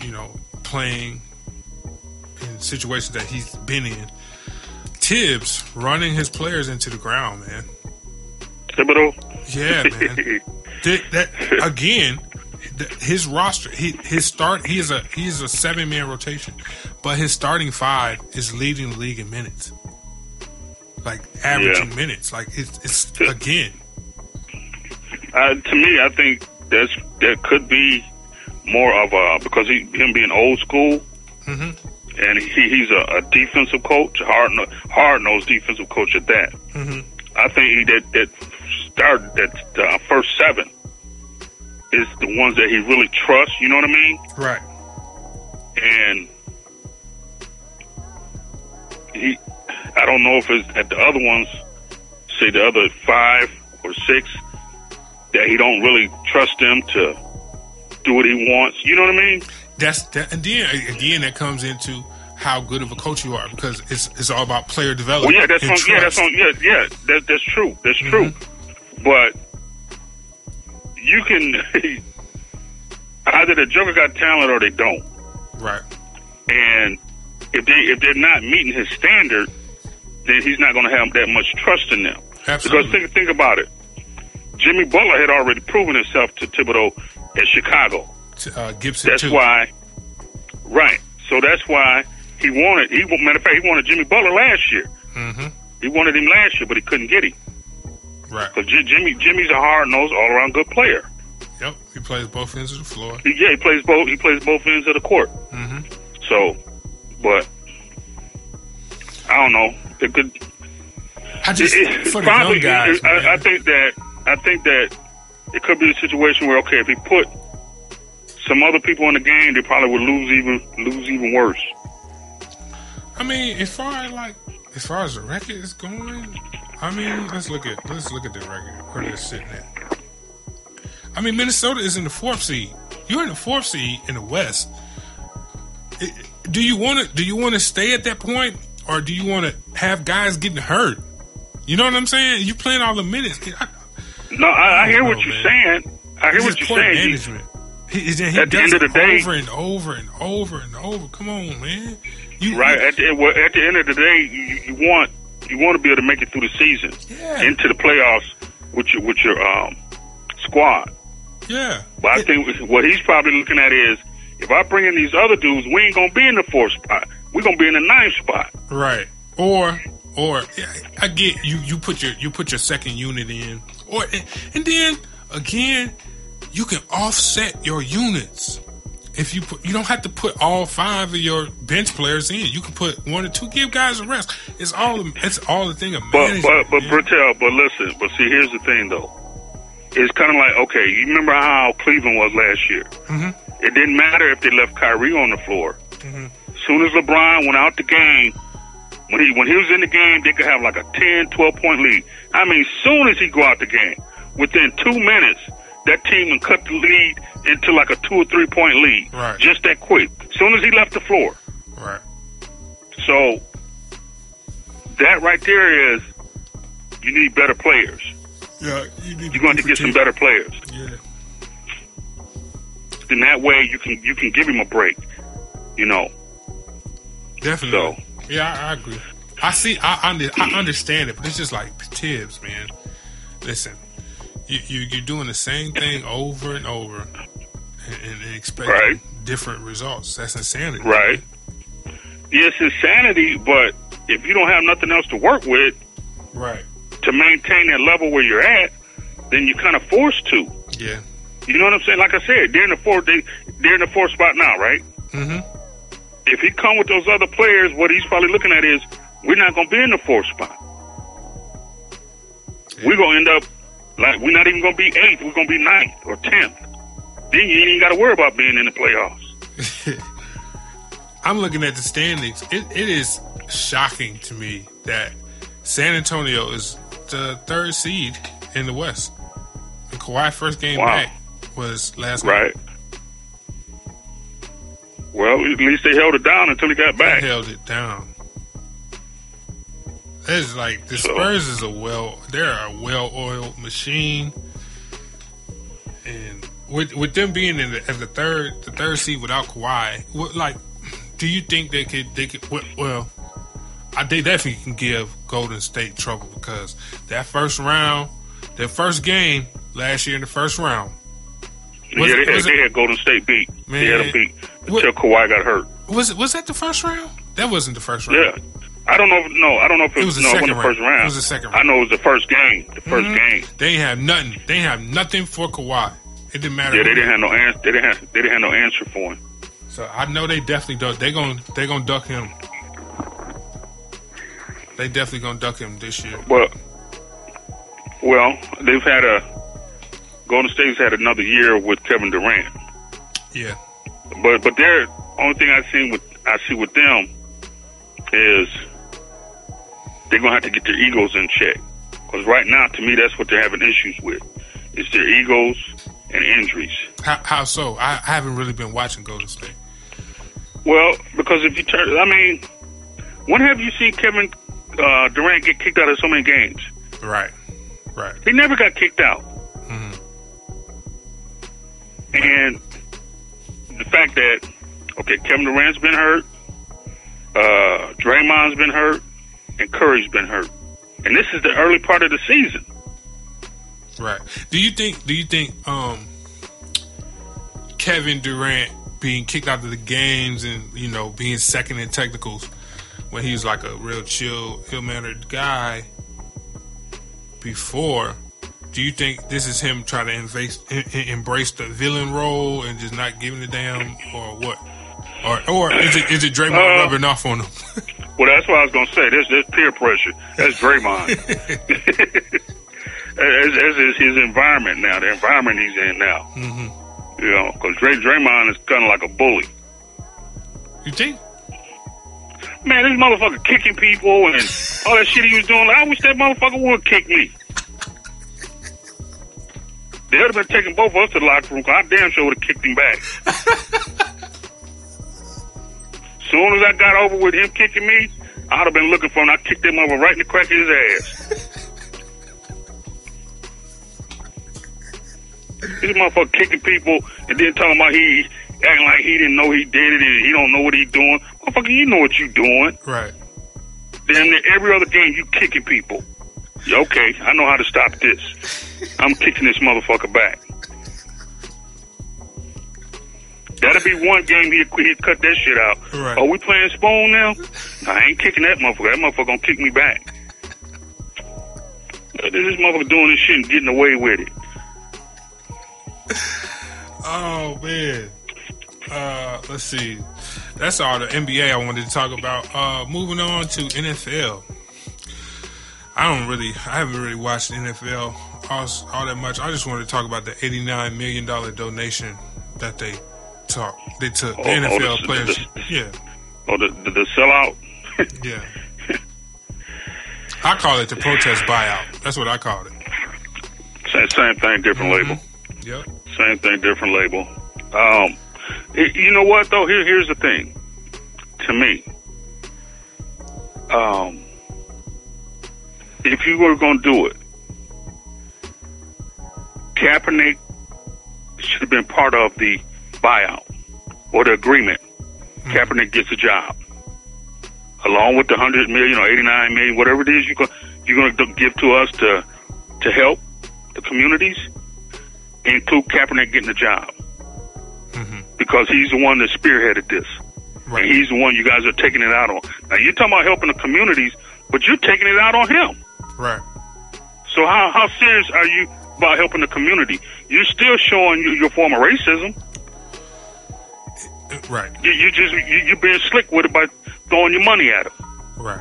you know, playing in situations that he's been in. Tibbs running his players into the ground, man. Thibodeau. Yeah, man. That, that again, th- his roster, he, his start, he is a he is a seven man rotation, but his starting five is leading the league in minutes, like averaging Yeah. minutes. Like it's, it's again, Uh, to me, I think that's that could be more of a because he him being old school, Mhm. and he, he's a, a defensive coach, hard hard nosed defensive coach at that. Mhm. I think he, that that started that uh, first seven is the ones that he really trusts. You know what I mean? right? And he, I don't know if it's at the other ones, say the other five or six, that he don't really trust them to do what he wants. You know what I mean? That's that, and then again that comes into how good of a coach you are because it's it's all about player Well, development. yeah, that's on. Yeah, that's on. Yeah, yeah, that, that's true. That's true. But you can either the Joker got talent or they don't. right. And if they if they're not meeting his standard, then he's not going to have that much trust in them. Absolutely. Because think think about it. Jimmy Butler had already proven himself to Thibodeau at Chicago. Uh, Gibson That's too. why, right? So that's why he wanted. He matter of fact, he wanted Jimmy Butler last year. Mm-hmm. He wanted him last year, but he couldn't get him Right. because Jimmy Jimmy's a hard nosed, all around good player. Yep. He plays both ends of the floor. He, yeah, he plays both. He plays both ends of the court. hmm So, but I don't know. It could. I just It- for the probably, young guys, it- I, I think that I think that it could be a situation where okay, if he put some other people in the game, they probably would lose even lose even worse. I mean, as far as like as far as the record is going, I mean, let's look at let's look at the record where they're sitting at. I mean, Minnesota is in the fourth seed. you're in the fourth seed in the West. Do you want to? Do you want to stay at that point, or do you want to have guys getting hurt? You know what I'm saying? You playing all the minutes. I, No, I, I hear don't what you're man. saying. I hear It's what you're saying. Management. He, he, he At the end of the day- over and over and over and over. Come on, man. You, Right at the, well, at the end of the day, you, you want you want to be able to make it through the season Yeah. into the playoffs with your with your um, squad. Yeah. But I think what he's probably looking at is if I bring in these other dudes, we ain't gonna be in the fourth spot. We're gonna be in the ninth spot. Right. Or or I get you you put your you put your second unit in. Or and, and then again, you can offset your units. If you put you don't have to put all five of your bench players in. You can put one or two give guys a rest. It's all it's all the thing of But management. but but man. Bertel, but listen, but see, here's the thing though. It's kind of like okay, you remember how Cleveland was last year? Mhm. It didn't matter if they left Kyrie on the floor. Mhm. As soon as LeBron went out the game, when he when he was in the game, they could have like a 10, 12 point lead. I mean, soon as he go out the game, within two minutes, that team can cut the lead into like a two or three point lead. Right. Just that quick. As soon as he left the floor. right. So that right there is you need better players. Yeah, you need You're going to get some better players. Yeah. Then that way you can you can give him a break. You know. Definitely. Yeah, I, I agree. I see. I, under, I understand it, but it's just like Tibbs, man. Listen, you, you you're doing the same thing over and over, and, expecting Right. different results. That's insanity. Right. Yes, insanity, but if you don't have nothing else to work with Right. to maintain that level where you're at, then you're kind of forced to. Yeah. You know what I'm saying? Like I said, they're in the fourth. They, they're in the fourth spot now, right? Mm-hmm. If he come with those other players, what he's probably looking at is we're not going to be in the fourth spot. We're going to end up like we're not even going to be eighth. We're going to be ninth or tenth. Then you ain't even got to worry about being in the playoffs. I'm looking at the standings. It, it is shocking to me that San Antonio is the third seed in the West. And Kawhi first game Wow. back was last night. Right. Well, at least they held it down until he got They back. held it down. It's like the So- Spurs is a well, they're a well-oiled machine, and with with them being in the, at the third the third seed without Kawhi, what, like, do you think they could they could well, I, they definitely can give Golden State trouble because that first round, their first game last year in the first round Was yeah, it- they, had, it- they had Golden State beat. They had them beat What- until Kawhi got hurt. was it was that the first round? That wasn't the first round. Yeah. I don't know. If, no, I don't know if it, It was, the no, it second wasn't the first round. round. It was the second I know it was the first game. The 1st Mhm. game. They have nothing. They have nothing for Kawhi. It didn't matter. Yeah, they didn't have no answer. They didn't have. They didn't have no answer for him. So I know they definitely duck. They gon' they gonna duck him. They definitely gonna duck him this year. Well, well, they've had a Golden State's had another year with Kevin Durant. Yeah, But but their only thing I seen with I see with them is they're gonna have to get their egos in check. Because right now, to me, that's what they're having issues with. It's their egos and injuries. how, how so? I, I haven't really been watching Golden State. Well, because if you turn, I mean, when have you seen Kevin uh, Durant get kicked out of so many games? Right, right. He never got kicked out. Mhm. And the fact that, okay, Kevin Durant's been hurt, uh, Draymond's been hurt, and Curry's been hurt. And this is the early part of the season. Right. Do you think? Do you think? Um, Kevin Durant being kicked out of the games and you know being second in technicals when he was like a real chill, ill mannered guy before. Do you think this is him trying to embrace, em- em- embrace the villain role and just not giving a damn, or what? Or, or is it is it Draymond Uh, rubbing off on him? Well, that's what I was going to say. There's, there's peer pressure. That's Draymond. as, as is his environment now, the environment he's in now. hmm You know, because Dray, Draymond is kind of like a bully. You think? Man, this motherfucker kicking people and all that shit he was doing. I wish that motherfucker would kick me. They would have been taking both of us to the locker room. I damn sure would have kicked him back. Soon as I got over with him kicking me, I'd have been looking for him. I kicked him over right in the crack of his ass. This motherfucker kicking people and then talking about he acting like he didn't know he did it and he don't know what he doing. Motherfucker, you know what you're doing. Right. Then every other game you kicking people. Yeah, okay, I know how to stop this. I'm kicking this motherfucker back. That'll be one game he'd, he'd cut that shit out. Right. Oh, we playing Spoon now? I ain't kicking that motherfucker. That motherfucker gonna kick me back. This motherfucker doing this shit and getting away with it. Oh man. Uh, let's see. That's all the NBA I wanted to talk about. Uh, moving on to NFL. I don't really, I haven't really watched NFL all, all that much. I just wanted to talk about the eighty-nine million dollar donation that they took. They took the Oh, oh, NFL the- players. the- Yeah, Oh, the, the, the sellout? yeah. I call it the protest buyout. That's what I called it. Same, same thing, different label. Yep. Same thing, different label. Um, it- you know what though? Here, here's the thing. To me, um, if you were going to do it, Kaepernick should have been part of the buyout or the agreement. Kaepernick gets a job along with the hundred million or eighty nine million, whatever it is you go, you're going to give to us to to help the communities. Include Kaepernick getting the job because he's the one that spearheaded this. Right. And he's the one you guys are taking it out on. Now you're talking about helping the communities, but you're taking it out on him. Right. So how how serious are you about helping the community? You're still showing your, your form of racism. Right. You, you just you, you're being slick with it by throwing your money at him. Right.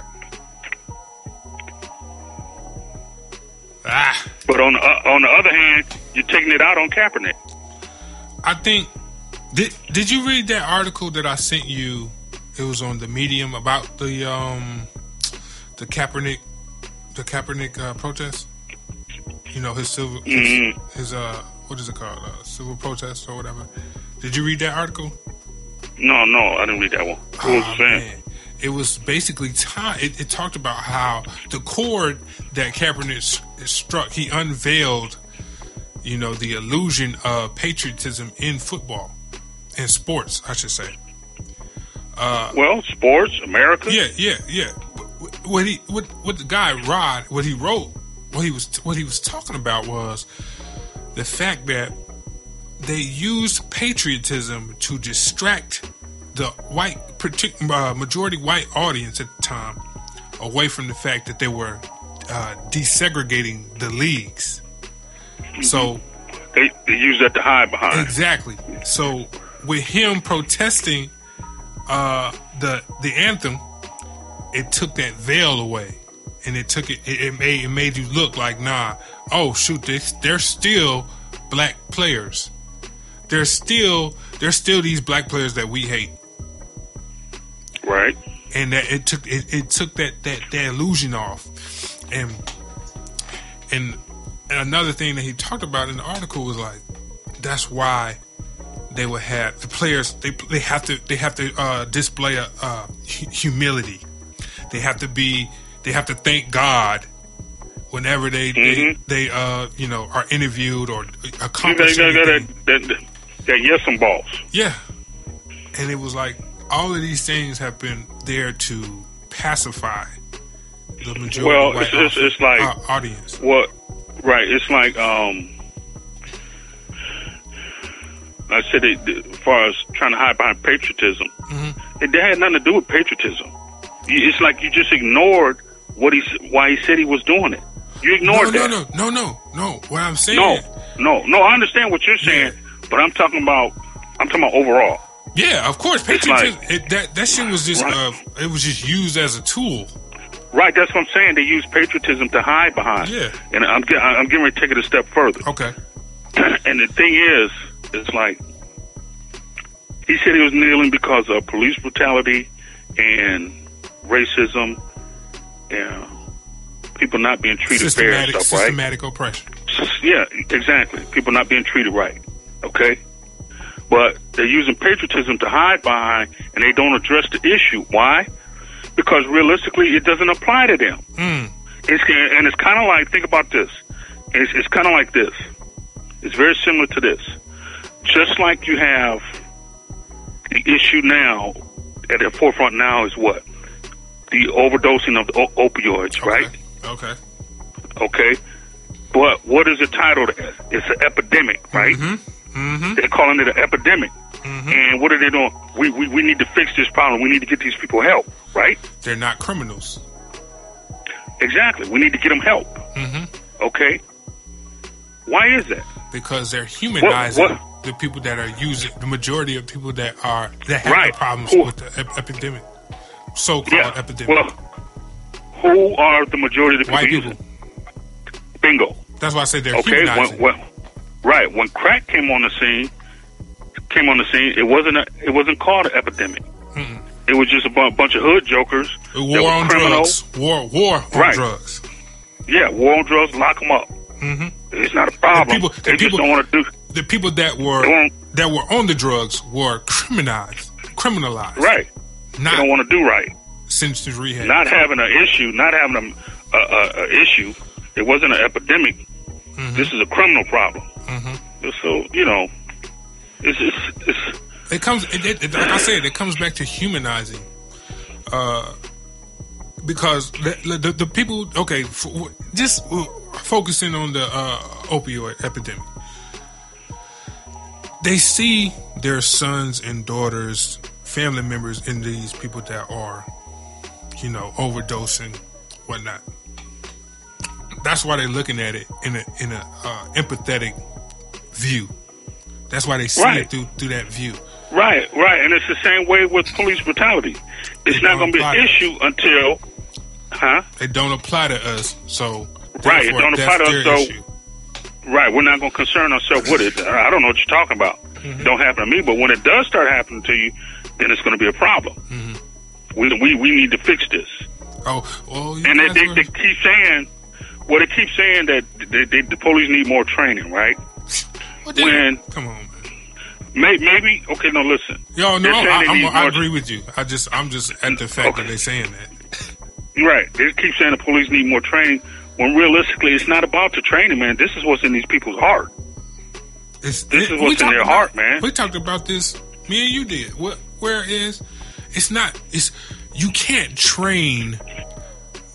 Ah. But on the uh, on the other hand, you're taking it out on Kaepernick. I think did did you read that article that I sent you? It was on the Medium about the um the Kaepernick the Kaepernick uh, protest. You know his civil his, Mhm. his uh what is it called uh, civil protest or whatever. Did you read that article? No, no, I didn't read that one. It man. It was basically time. It, it talked about how the chord that Kaepernick struck, he unveiled, you know, the illusion of patriotism in football, in sports, I should say. Well, sports, America. Yeah, yeah, yeah. What- he, what, what the guy Rod, what he wrote, what he was, what he was talking about was the fact that they used patriotism to distract the white, uh, majority white audience at the time away from the fact that they were uh, desegregating the leagues. So They, they use that to hide behind. Exactly. So with him protesting uh, the the anthem, it took that veil away, and it took it. It, it made it made you look like nah. Oh shoot, they, they're still black players. There's still there's still these black players that we hate, Right. and that it took it, it took that that that illusion off, and and another thing that he talked about in the article was like that's why they would have the players they they have to they have to uh, display a uh, hu- humility. They have to be they have to thank God whenever they Mhm. they, they uh you know are interviewed or You got, accomplish you got that, that, that yes and balls. Yeah. And it was like all of these things have been there to pacify the majority Well, it's- it's- it's like- audience. What? Right. It's like um. I said it, as far as trying to hide behind patriotism, Mm-hmm. it, that had nothing to do with patriotism. It's like you just ignored what he why he said he was doing it. You ignored no, that. no, no, no, no. What I'm saying, no, no, no. I understand what you're saying, but I'm talking about. I'm talking about overall. yeah, of course, patriotism. like- it, that that shit was just Right. uh, it was just used as a tool. Right. That's what I'm saying. They use patriotism to hide behind. Yeah. And I'm I'm getting ready to take it a step further. Okay, and the thing is, it's like he said he was kneeling because of police brutality and racism and people not being treated fair and systematic stuff, right? systematic oppression. Yeah, exactly. People not being treated right. Okay? But they're using patriotism to hide behind and they don't address the issue. Why? Because realistically, it doesn't apply to them. Mm. It's, and it's kind of like, think about this. It's, it's kind of like this. It's very similar to this. Just like you have the issue now, at the forefront now is what? The overdosing of the o- opioids, right? Okay. Okay. But what is it titled as? It's an epidemic, right? Mm-hmm. They're calling it an epidemic. Mm-hmm. And what are they doing? We, we, we need to fix this problem. We need to get these people help, right? They're not criminals. Exactly. We need to get them help. Mm-hmm. Okay. Why is that? Because they're humanizing what- the people that are using the majority of people that are that have Right. the problems Who- with the ep- epidemic, so-called Yeah. epidemic. Well, who are the majority of the people? White using? people. Bingo. That's why I say they're Okay. When, humanizing. when, right. When crack came on the scene, came on the scene, it wasn't a, it wasn't called an epidemic. Mm-mm. It was just a bunch of hood jokers. War were on criminals. drugs. War, war on Right. drugs. Yeah, war on drugs, lock them up. hmm It's not a problem. The people- the they just don't want to do The people that were that were on the drugs were criminalized, criminalized, right. They Not don't want to do right. sent to rehab. Not having an issue, not having a, a, a, a issue. It wasn't an epidemic. Mhm. This is a criminal problem. Mhm. So you know, it's it's, it's It comes, it, it, it- like I said, it comes back to humanizing. Uh, because the, the, the people, okay, f- just focusing on the uh, opioid epidemic, they see their sons and daughters, family members in these people that are, you know, overdosing, whatnot. That's why they're looking at it in a in a uh, empathetic view. That's why they see Right. it through through that view. Right, right, and it's the same way with police brutality. It's It not going to be an issue until, huh? It don't apply to us, so Right, it don't apply to us, so- issue. Right, we're not going to concern ourselves with it. I don't know what you're talking about. Mm-hmm. It don't happen to me, but when it does start happening to you, then it's going to be a problem. Mm-hmm. We, we we need to fix this. Oh, well, And they, they, they keep saying, well, they keep saying that they, the police need more training, right? the- when- come on. Maybe, maybe okay, no, listen. Yo, no, I, I'm, I agree with you. I just, I'm just at the fact Okay. that they're saying that. Right, they keep saying the police need more training. When realistically, it's not about the training, man. This is what's in these people's heart. It's, This it- is what's in their about- heart, man. We talked about this. Me and you did. What? Where is? It's not. It's you can't train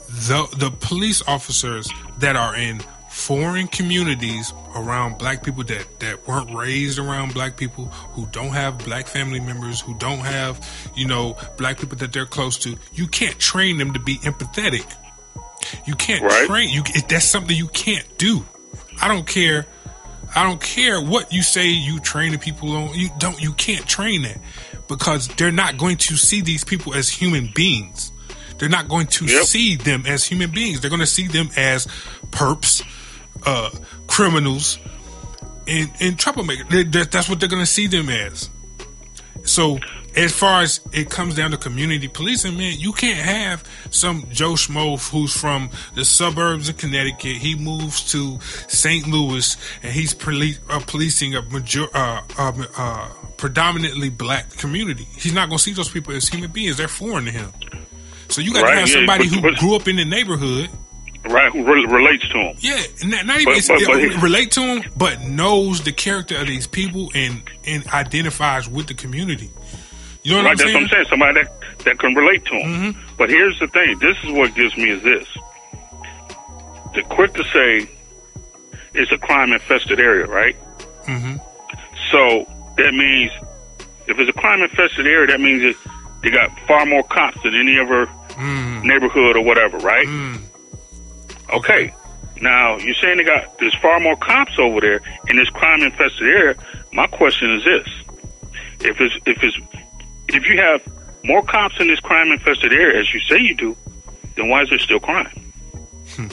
the the police officers that are in foreign communities around black people that that weren't raised around black people who don't have black family members who don't have you know black people that they're close to you can't train them to be empathetic you can't Right. train you that's something you can't do i don't care I don't care what you say you train the people on. You don't. You can't train that because they're not going to see these people as human beings. They're not going to Yep. see them as human beings. They're going to see them as perps, uh, criminals, and and troublemakers. They- that- That's what they're going to see them as. So, as far as it comes down to community policing, man, you can't have some Joe Schmo who's from the suburbs of Connecticut. He moves to St. Louis and he's poli- uh, policing a major, uh, uh, uh, predominantly black community. He's not going to see those people as human beings. They're foreign to him. So you got to Right, have yeah, somebody but- who but- grew up in the neighborhood Right, who re- relates to them. yeah, not, not even But- but- but it- relate to them, but knows the character of these people and and identifies with the community. You know what Right, I'm that's saying? what I'm saying. Somebody that, that can relate to them. Mhm. But here's the thing. This is what gives me is this. The quick to say it's a crime infested area, right? Mhm. So that means if it's a crime infested area, that means that they got far more cops than any other Mm, neighborhood or whatever, right? mm. Okay. Now you're saying they got there's far more cops over there in this crime infested area. My question is this: if it's if it's if you have more cops in this crime infested area as you say you do, then why is there still crime? Hmm.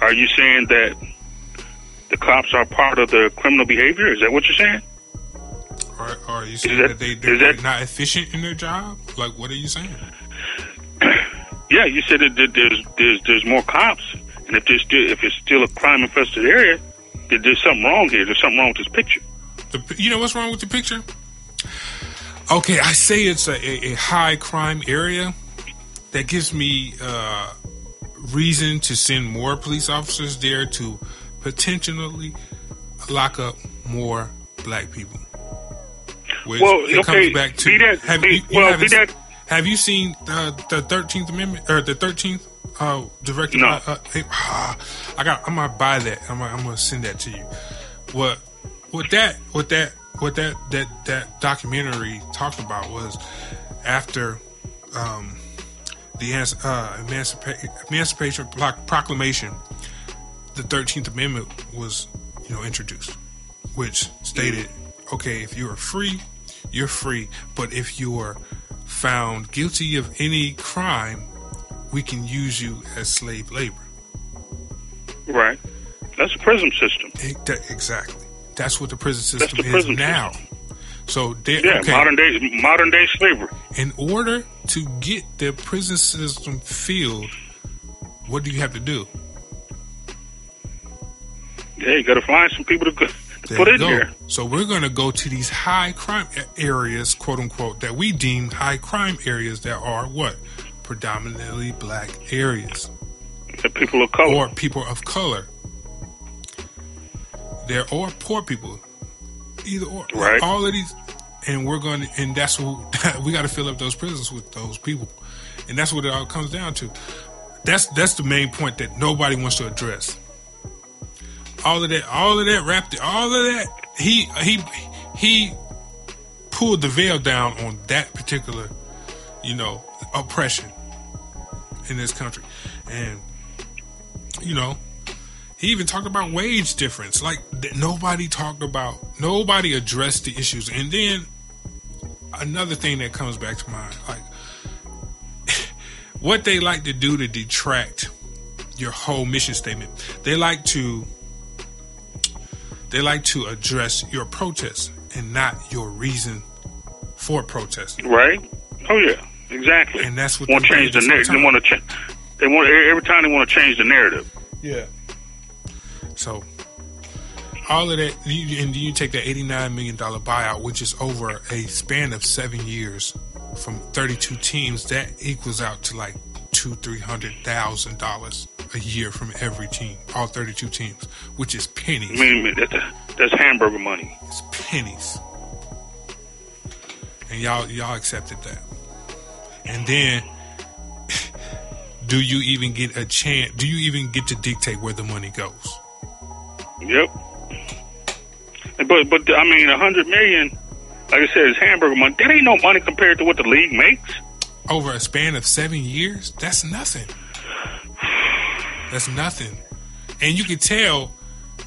Are you saying that the cops are part of the criminal behavior? Is that what you're saying? Or, or are you saying that- that, they, is they're that- not efficient in their job? Like, what are you saying? Yeah, you said that that there's there's there's more cops And if there's still if it's still a crime infested area, then there's something wrong here. There's something wrong with this picture. The, you know what's wrong with the picture? Okay, I say it's a, a, a high crime area. That gives me uh, reason to send more police officers there to potentially lock up more black people. Which well, it okay, comes back to that, have be, you, you well, that, have you seen the Thirteenth Amendment or the Thirteenth uh, directed? No. By, uh, uh, I got. I'm gonna buy that. I'm gonna, I'm gonna send that to you. What? What that? What that? What that? That that documentary talked about was after um, the uh, Emancipation, Emancipation Proclamation, the Thirteenth Amendment was, you know, introduced, which stated, okay, if you are free, you're free, but if you are found guilty of any crime, we can use you as slave labor. Right. That's a prison system. exactly. That's what the prison system the prison is now. System. So yeah, okay. modern day modern day slavery. In order to get the prison system filled, what do you have to do? Yeah, you got to find some people to, to put in go. there. So we're going to go to these high crime areas, quote unquote, that we deem high crime areas that are what predominantly black areas. The people of color or people of color. There are poor people either or. Right. All of these, and we're going to, and that's what we got to fill up those prisons with those people, and that's what it all comes down to. That's that's the main point that nobody wants to address. All of that, all of that wrapped, it all of that. He he he pulled the veil down on that particular, you know, oppression in this country, and you know, he even talked about wage difference. Like nobody talked about, nobody addressed the issues. And then another thing that comes back to mind, like what they like to do to detract your whole mission statement. They like to they like to address your protest and not your reason for protesting. Right? Oh yeah, exactly. And that's what they want to change the narrative. They want to change. They want every time they want to change the narrative. Yeah. So all of that, and you take that eighty-nine million dollar buyout, which is over a span of seven years, from thirty-two teams, that equals out to like two, three hundred thousand dollars a year from every team, all thirty-two teams, which is pennies. I mean, that's, that's hamburger money. It's pennies, and y'all y'all accepted that, and then. Do you even get a chance? Do you even get to dictate where the money goes? Yep. But but I mean, a hundred million, like I said, is hamburger money. That ain't no money compared to what the league makes. Over a span of seven years, that's nothing. That's nothing. And you can tell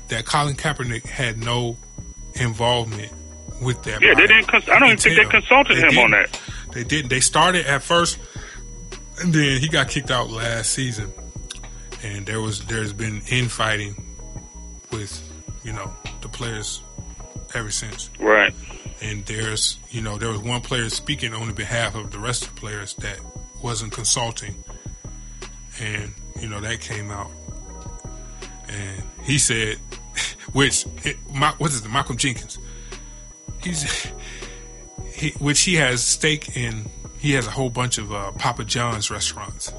that Colin Kaepernick had no involvement with that. Yeah, they didn't. Cons- I don't even think they consulted they him on that. They didn't. They started at first, and then he got kicked out last season. And there was there's been infighting with, you know, the players ever since. Right. And there's, you know, there was one player speaking on the behalf of the rest of the players that wasn't consulting. And, you know, that came out. And he said, which, it, my, what is it, Malcolm Jenkins? He's, he, which he has stake in, he has a whole bunch of uh, Papa John's restaurants.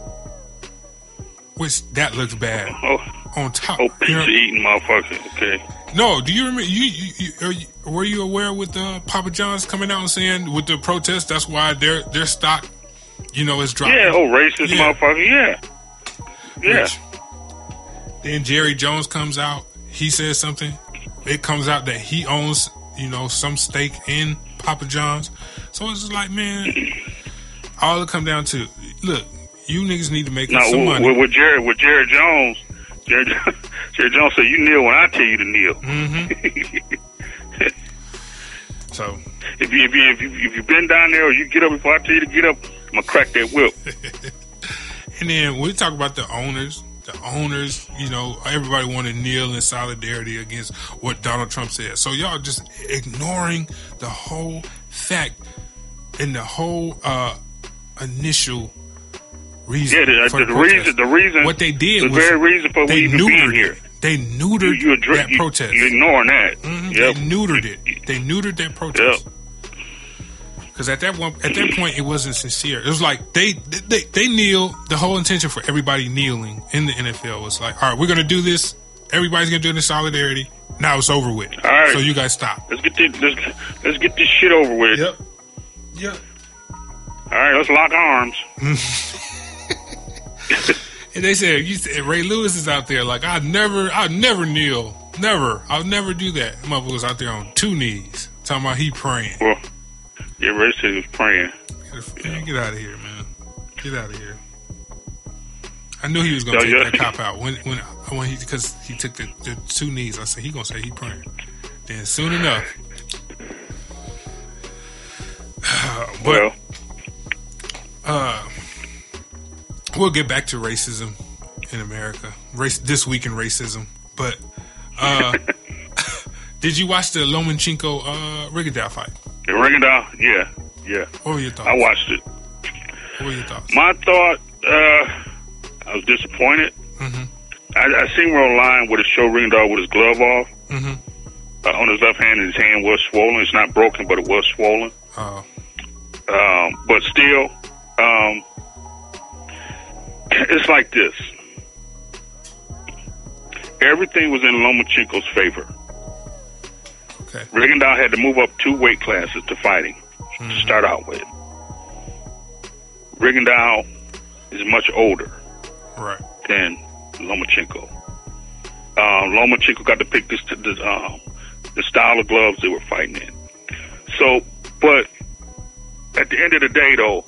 Which that looks bad. Oh, on top. Oh, pizza you know, eating motherfucker. Okay. No, do you remember? You, you, you, were you aware with uh, Papa John's coming out and saying with the protest that's why their their stock, you know, is dropping. Yeah, oh racist yeah. motherfucker. Yeah. Yeah. Which, then Jerry Jones comes out. He says something. It comes out that he owns, you know, some stake in Papa John's. So it's just like, man, all it come down to, look, you niggas need to make now, some money. With, with Jerry, with Jerry Jones, Jerry, Jerry Jones said, "You kneel when I tell you to kneel." Mm-hmm. so, if you if you if you if you been down there or you get up before I tell you to get up, I'm gonna crack that whip. and then we talk about the owners. The owners, you know, everybody want to kneel in solidarity against what Donald Trump said. So y'all just ignoring the whole fact and the whole uh, initial reason. Yeah, the, the, the, the reason, the reason, what they did the was very reason for we they even being here. it. They You, neutered you, address, that you, protest. you ignoring that. Mhm, Yep. They neutered it. They neutered that protest. Because at that one, at that point, it wasn't sincere. It was like they they they kneel. The whole intention for everybody kneeling in the NFL was like, all right, we're gonna do this. Everybody's gonna do it in solidarity. Now it's over with. All right. So you guys stop. Let's get this, let's, let's get this shit over with. Yep. Yep. All right, let's lock arms. And they said, you said Ray Lewis is out there like I never, I never kneel, never, I'll never do that. Motherfucker was out there on two knees talking about he praying. Well, yeah, Ray said he was praying. Man, get out of here, man. Get out of here. I knew he was gonna take that cop out when when when he because he took the, the two knees. I said he gonna say he praying. Then soon enough, but well, uh, we'll get back to racism in America. Race this week in racism. But uh, did you watch the Lomachenko uh, Rigondeaux fight? the down. Yeah, yeah. What were your thoughts? I watched it. What were your thoughts? My thought, uh, I was disappointed. hmm I, I seen him online with his show dog with his glove off. hmm Uh, on his left hand, his hand was swollen. It's not broken, but it was swollen. Oh, Um, but still, um, it's like this. Everything was in Lomachenko's favor. okay. Rigondeaux had to move up two weight classes to fighting to start out with. Rigondeaux is much older Right. than Lomachenko. Um, Lomachenko got to pick this the, um, the style of gloves they were fighting in. So, but at the end of the day, though,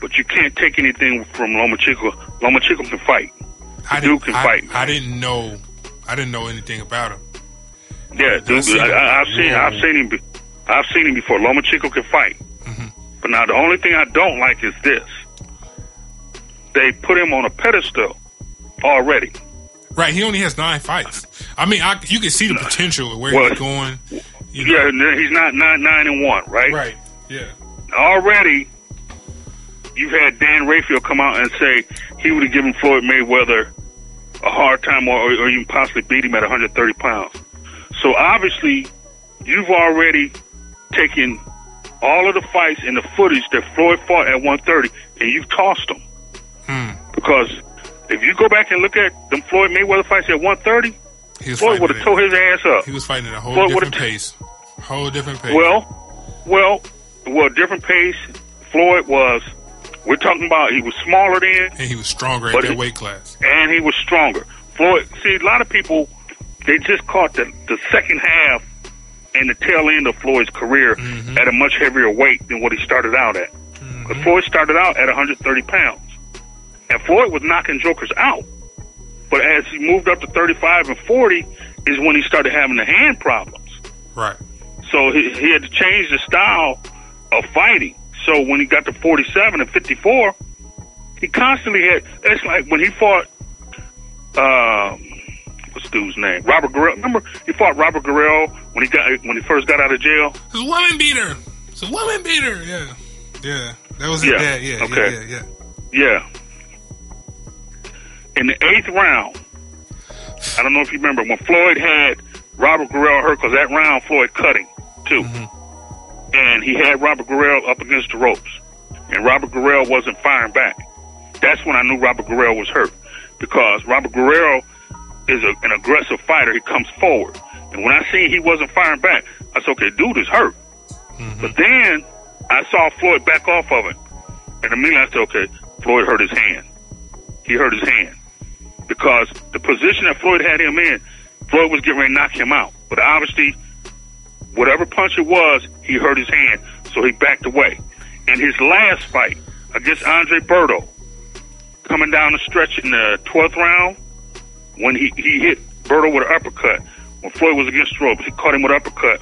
but you can't take anything from Lomachenko. Lomachenko can fight. I didn't, can I, fight. I didn't know. I didn't know anything about him. Yeah, it. I, I've seen I've seen him. I've seen him before. Lomachenko can fight. Mhm. But now the only thing I don't like is this. They put him on a pedestal already. Right. He only has nine fights. I mean, I, you can see the potential of where Well, he's going. You know. Yeah, he's not nine nine and one, right? Right. Yeah. Already, you've had Dan Rafael come out and say he would have given Floyd Mayweather a hard time, or, or even possibly beat him at 130 pounds. So obviously, you've already taken all of the fights and the footage that Floyd fought at 130, and you've tossed them. Hmm. Because if you go back and look at them Floyd Mayweather fights at 130, He was Floyd would have tore his ass up. He was fighting at a whole Floyd different pace. Whole different pace. Well, well, well, different pace. Floyd was. We're talking about he was smaller then, and he was stronger at that he- weight class. and he was stronger. Floyd. See, a lot of people they just caught the the second half and the tail end of Floyd's career Mhm. at a much heavier weight than what he started out at. Mm-hmm. Because Floyd started out at 130 pounds, and Floyd was knocking jokers out. But as he moved up to 35 and 40, is when he started having the hand problems. Right. So he, he had to change the style of fighting. So when he got to 47 and 54, he constantly had. It's like when he fought. Um, what's dude's name? Robert Guerrero. Remember he fought Robert Guerrero when he got when he first got out of jail. It's a woman beater. It's a woman beater. Yeah. Yeah. That was his Yeah. dad. Yeah. Okay. Yeah. Yeah. Yeah. In the eighth round, I don't know if you remember when Floyd had Robert Guerrero hurt because that round Floyd cut him too, and he had Robert Guerrero up against the ropes, and Robert Guerrero wasn't firing back. That's when I knew Robert Guerrero was hurt because Robert Guerrero is a, an aggressive fighter. He comes forward, and when I seen he wasn't firing back, I said, "Okay, dude is hurt." Mm-hmm. But then I saw Floyd back off of it, and immediately I said, "Okay, Floyd hurt his hand. He hurt his hand because the position that Floyd had him in, Floyd was getting ready to knock him out. But obviously, whatever punch it was, he hurt his hand, so he backed away. In his last fight against Andre Berto, coming down the stretch in the 12th round, when he, he hit Berto with an uppercut, when Floyd was against the ropes, he caught him with an uppercut,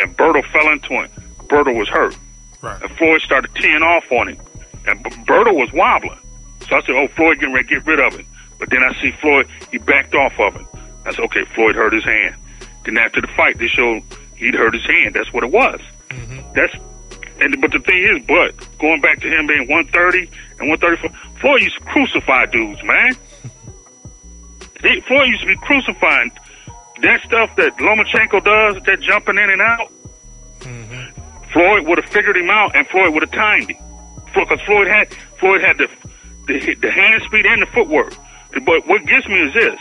and Berto fell into him. Berto was hurt. Right. And Floyd started teeing off on him. And B- Berto was wobbling. So I said, oh, Floyd getting ready to get rid of it. But then I see Floyd, he backed off of it. I said, okay, Floyd hurt his hand. Then after the fight, they showed he'd hurt his hand. That's what it was. Mm-hmm. That's And but the thing is, but going back to him being 130 and 134, Floyd used to crucify dudes, man. He, Floyd used to be crucifying that stuff that Lomachenko does, that jumping in and out. Floyd would have figured him out, and Floyd would have timed him. Because Floyd had Floyd had the, the the hand speed and the footwork. But what gets me is this.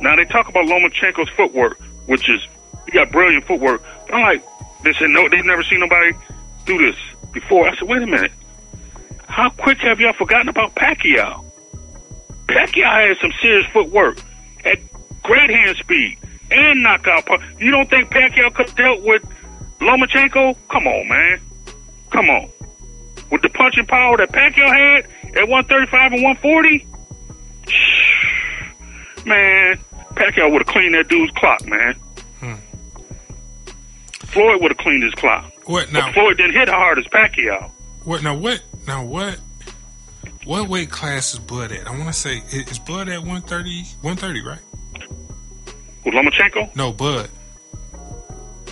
Now they talk about Lomachenko's footwork, which is he got brilliant footwork. But I'm like, they said no, they've never seen nobody do this before. I said, wait a minute, how quick have y'all forgotten about Pacquiao? Pacquiao had some serious footwork, at great hand speed, and knockout power. You don't think Pacquiao could have dealt with Lomachenko? Come on, man. Come on. With the punching power that Pacquiao had at 135 and 140, man, Pacquiao would have cleaned that dude's clock, man. Floyd would have cleaned his clock. What now? But Floyd didn't hit hard as Pacquiao. What now? What now? What? What weight class is Bud at? I want to say is Bud at 130? 130, right? With Lomachenko? No, Bud.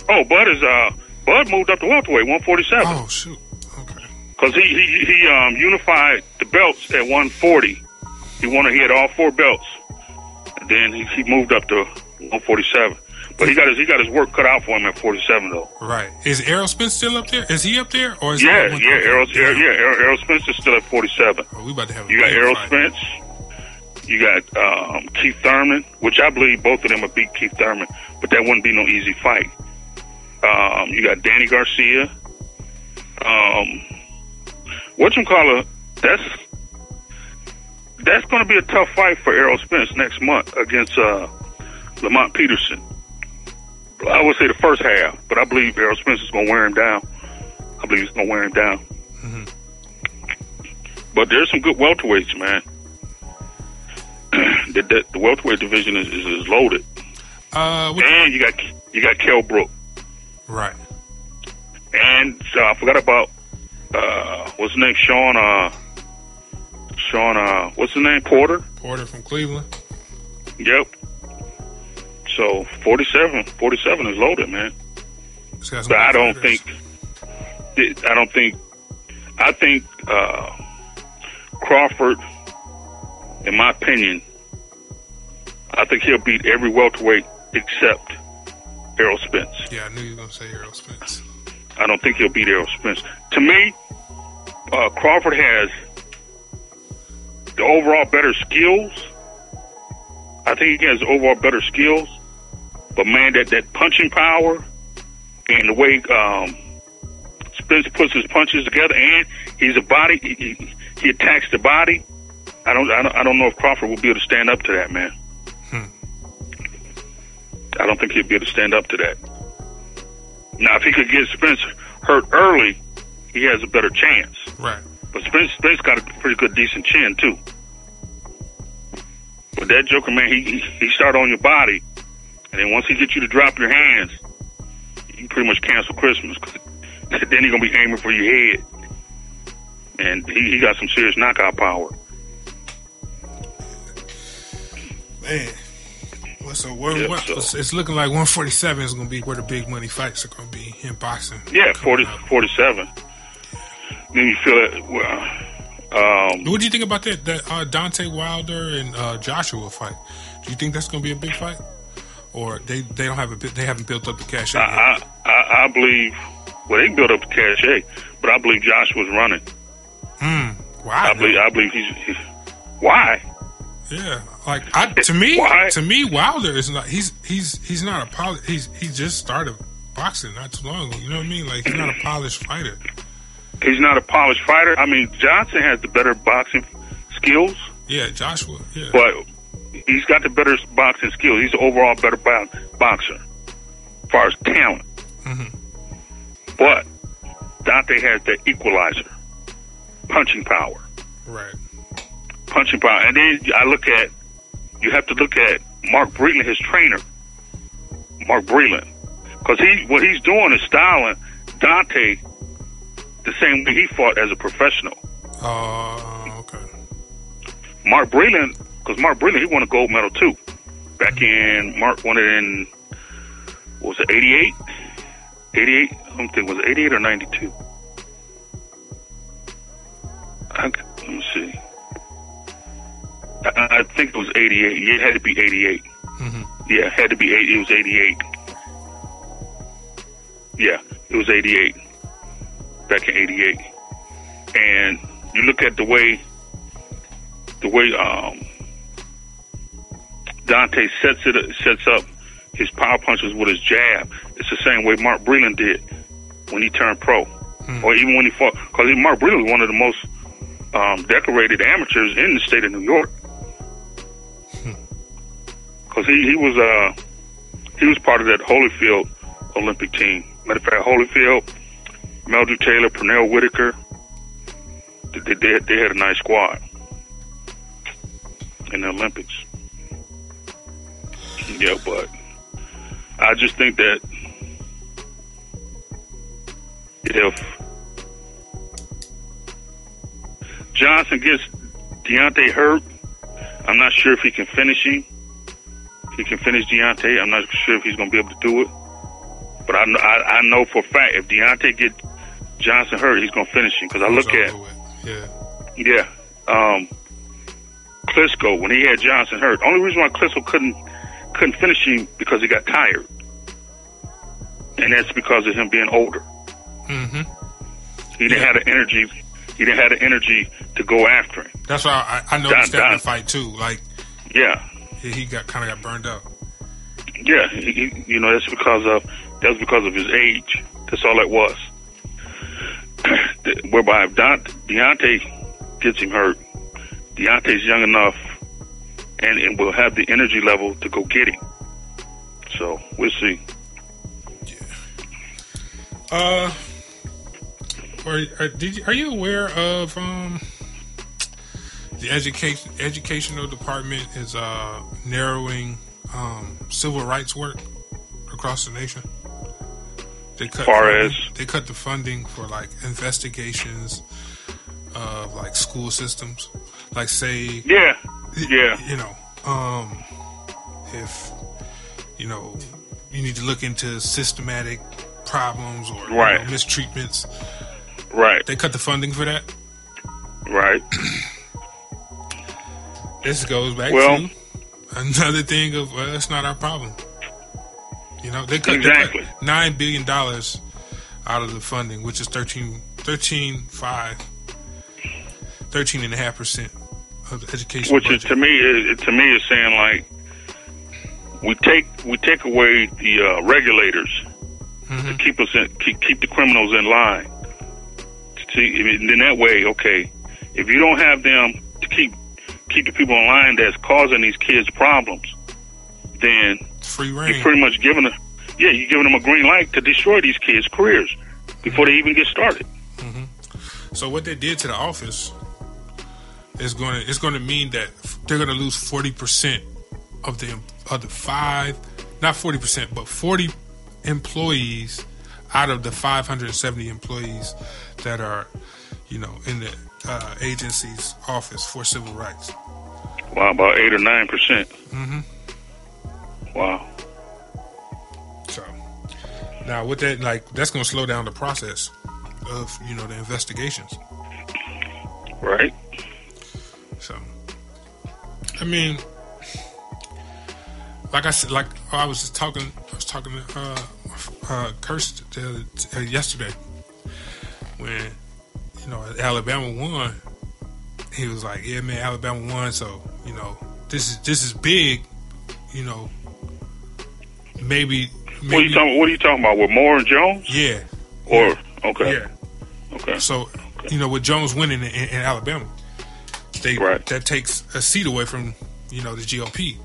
Oh, Bud is uh Bud moved up to welterweight, 147. Oh shoot. Okay. Because he, he he um unified the belts at 140. He wanted he had all four belts. And then he, he moved up to 147. But he got his he got his work cut out for him at 47 though. Right. Is Errol Spence still up there? Is he up there or is he Yeah, yeah, okay, Errol, yeah, Errol, Errol Spencer's still at 47. Oh, we about to have a You got Errol. Spence. You got um, Keith Thurman, which I believe both of them would beat Keith Thurman, but that wouldn't be no easy fight. Um, you got Danny Garcia. Um, what you call it? That's that's going to be a tough fight for Errol Spence next month against uh, Lamont Peterson. I would say the first half, but I believe Errol Spence is going to wear him down. I believe he's going to wear him down. But there's some good welterweights, man. the, the, the welterweight division is, is, is loaded, Uh, and you got you got Kell Brook, right. and uh, I forgot about uh, what's his name, Sean. Uh, Sean. Uh, what's his name, Porter? Porter from Cleveland. Yep. So 47, 47 is loaded, man. He's got some But I don't fighters. think. I don't think. I think uh, Crawford, in my opinion, I think he'll beat every welterweight except Errol Spence. Yeah, I knew you were gonna say Errol Spence. I don't think he'll beat Errol Spence. To me, uh, Crawford has the overall better skills. I think he has overall better skills. But man, that, that punching power and the way um, Spence puts his punches together, and he's a body. He, he, attacks the body. I don't, I don't. I don't know if Crawford will be able to stand up to that, man. I don't think he'll be able to stand up to that. Now, if he could get Spence hurt early, he has a better chance. Right. But Spence, Spence got a pretty good, decent chin too. But that Joker man, he he, he start on your body, and then once he gets you to drop your hands, you can pretty much cancel Christmas. then he's gonna be aiming for your head, and he, he got some serious knockout power. Man. Well, so what, Yeah, what, so- it's, looking like 147 is going to be where the big money fights are going to be in boxing. Yeah, Coming 40, up. 47. Then you feel it. Well, um, What do you think about that that uh, Deontay Wilder and uh, Joshua fight? Do you think that's going to be a big fight, or they they don't have a they haven't built up the cash yet? I, I, I believe. Well, they built up the cachet, but I believe Joshua's running. Hmm. Wow. I believe. I believe he's. he's why? Yeah, like I, to me, Why? to me, Wilder is not. He's he's he's not a poli- He's he just started boxing not too long ago. You know what I mean? Like he's not a polished fighter. He's not a polished fighter. I mean, Johnson has the better boxing skills, Yeah, Joshua. Yeah, but he's got the better boxing skills. He's an overall better bo- boxer, as far as talent. Mhm. But Deontay has the equalizer, punching power. right. punching power. And then I look at, you have to look at Mark Breland, his trainer, Mark Breland, because he what he's doing is styling Deontay the same way he fought as a professional. Uh, okay. Mark Breland, because Mark Breland he won a gold medal too. Back mm-hmm. in Mark won it in what was it 88, 88? I don't think was it 88 or 92. I, let me see. I, I, think it was 88. Yeah, it had to be 88. Mm-hmm. Yeah, it had to be 80. It was 88. Yeah, it was 88. Back in 88. And you look at the way the way um, Deontay sets it sets up his power punches with his jab. It's the same way Mark Breland did when he turned pro, or even when he fought. Because Mark Breland was one of the most um, decorated amateurs in the state of New York. Because he, he was uh he was part of that Holyfield Olympic team. Matter of fact, Holyfield, Meldrick Taylor, Pernell Whitaker, they, they, they had a nice squad in the Olympics. Yeah, but I just think that if Johnson gets Deontay hurt, I'm not sure if he can finish him. He can finish Deontay. I'm not sure if he's going to be able to do it. But I, I, I know for a fact if Deontay get Johnson hurt, he's going to finish him. Because I look at. Yeah. yeah. Um, Klitschko, when he had Johnson hurt, only reason why Klitschko couldn't couldn't finish him because he got tired, and that's because of him being older. hmm He didn't Yeah. have the energy. He didn't have the energy to go after him. That's why I, I noticed Don- that in the fight too. Like Yeah, he got kind of got burned out. yeah. He, he- you know, that's because of that's because of his age. That's all it was. Whereby if Deontay gets him hurt, Deontay's young enough and, and will have the energy level to go get him. So we'll see. Uh, or, or did you, are you aware of um the education educational department is uh narrowing um civil rights work across the nation? They cut Far funding- as? they cut the funding for like investigations of like school systems, like say Yeah, yeah, you know, um, if you know, you need to look into systematic problems or you know, mistreatments. right, They cut the funding for that. right. This goes back Well- to another thing of well, that's not our problem. You know, they cut, Exactly. they cut nine billion dollars out of the funding, which is 13, 13, 5, 13 and a half percent of the education Which is to me, is, to me, is saying like we take we take away the uh, regulators to keep us in, keep keep the criminals in line. See, then that way, okay, if you don't have them to keep keep the people in line that's causing these kids problems, then free you're pretty much giving a yeah, you're giving them a green light to destroy these kids' careers before they even get started. So what they did to the office is going to it's going to mean that they're going to lose forty percent of the of the five, not forty percent, but forty employees out of the five hundred and seventy employees that are, you know, in the uh, agency's office for civil rights. Wow, about eight or nine percent. Mhm. Wow. So now with that, like that's going to slow down the process of you know the investigations. Right. I mean, like I said, like I was just talking, I was talking to uh, uh, Kirst uh, uh, yesterday when you know Alabama won. He was like, "Yeah, man, Alabama won, so you know this is this is big, you know, maybe, What are you talking? What are you talking about? With Moore and Jones? yeah, Or okay, yeah." okay, So, you know, with Jones winning in, in Alabama, they Right. that takes a seat away from you know the GOP,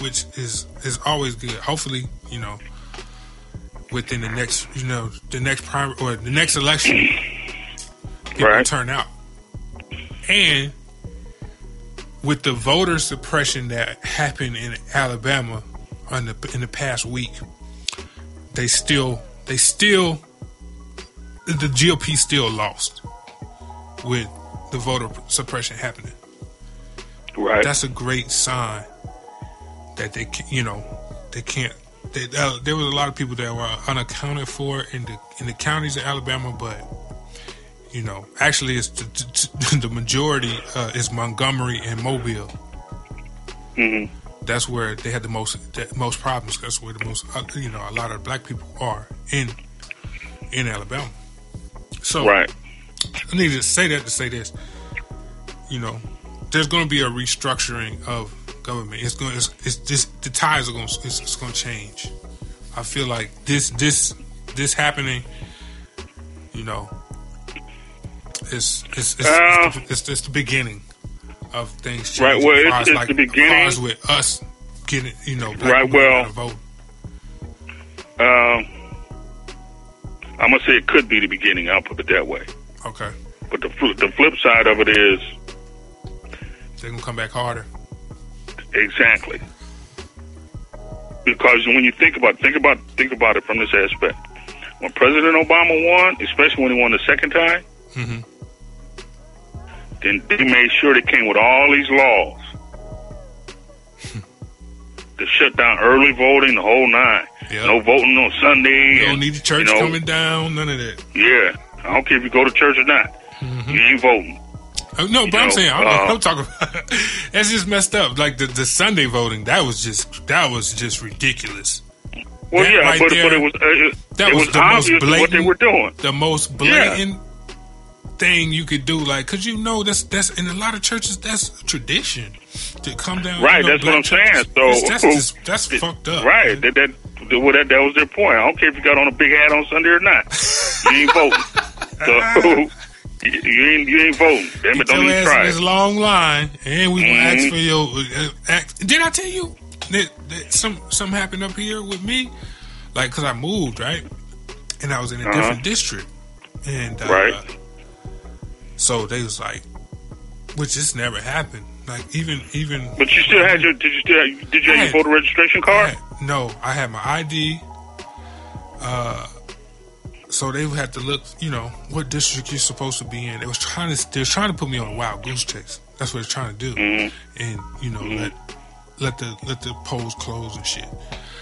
which is is always good. Hopefully, you know, within the next you know the next prime or the next election, people Right. turn out, and with the voter suppression that happened in Alabama on the in the past week, they still they still the GOP still lost with the voter suppression happening. right. That's a great sign that they, ca- you know, they can't. They, uh, there was a lot of people that were unaccounted for in the in the counties of Alabama, but you know, actually, it's the, the, the majority uh, is Montgomery and Mobile. Mm-hmm. That's where they had the most the most problems. That's where the most uh, you know a lot of black people are in in Alabama. So Right. I need to say that to say this. You know, there's going to be a restructuring of government. It's going. It's, it's just the ties are going. It's, it's going to change. I feel like this this this happening. You know, it's it's it's, Uh, it's, the, it's, it's the beginning of things. Right, changing well, it's- as, it's like, the beginning. As with us getting, you know, Right, well- vote. Um, I'm gonna say it could be the beginning. I'll put it that way. Okay, But the the flip side of it is they're gonna come back harder. exactly because when you think about think about think about it from this aspect. When President Obama won, especially when he won the second time, hmm then they made sure they came with all these laws to shut down early voting, the whole nine. Yeah. No voting on Sunday. You don't and, need the church you know, coming down. None of that. Yeah, I don't care if you go to church or not. You ain't voting. Uh, No, but You I'm saying I'm, uh, I'm talking about that's just messed up. Like the, the Sunday voting, that was just that was just ridiculous. Well, That yeah, right but, there, but it was uh, it, that it was was, the most obvious what they blatant- were doing. The most blatant thing you could do, like, cause you know that's that's in a lot of churches that's tradition to come down. Right, you know, that's what I'm saying. So that's just, that's fucked up. Right, that, that well, that that was their point. I don't care if you got on a big hat on Sunday or not. you ain't voting. So you, you ain't you ain't voting. Damn it, don't even try. this long line, and we gonna ask Mhm. for your. Uh, act. Did I tell you that, that some something happened up here with me? Like, cause I moved right, and I was in a Uh-huh. different district, and uh, Right. So they was like, which just never happened. Like even even. But you still had your did you still have, did you I have had- your voter registration I card? had- no, I had my ID. Uh, so they had to look, you know, what district you're supposed to be in. They was trying to, they was trying to put me on a wild goose chase. That's what they're trying to do, Mhm. and you know, let let the let the polls close and shit.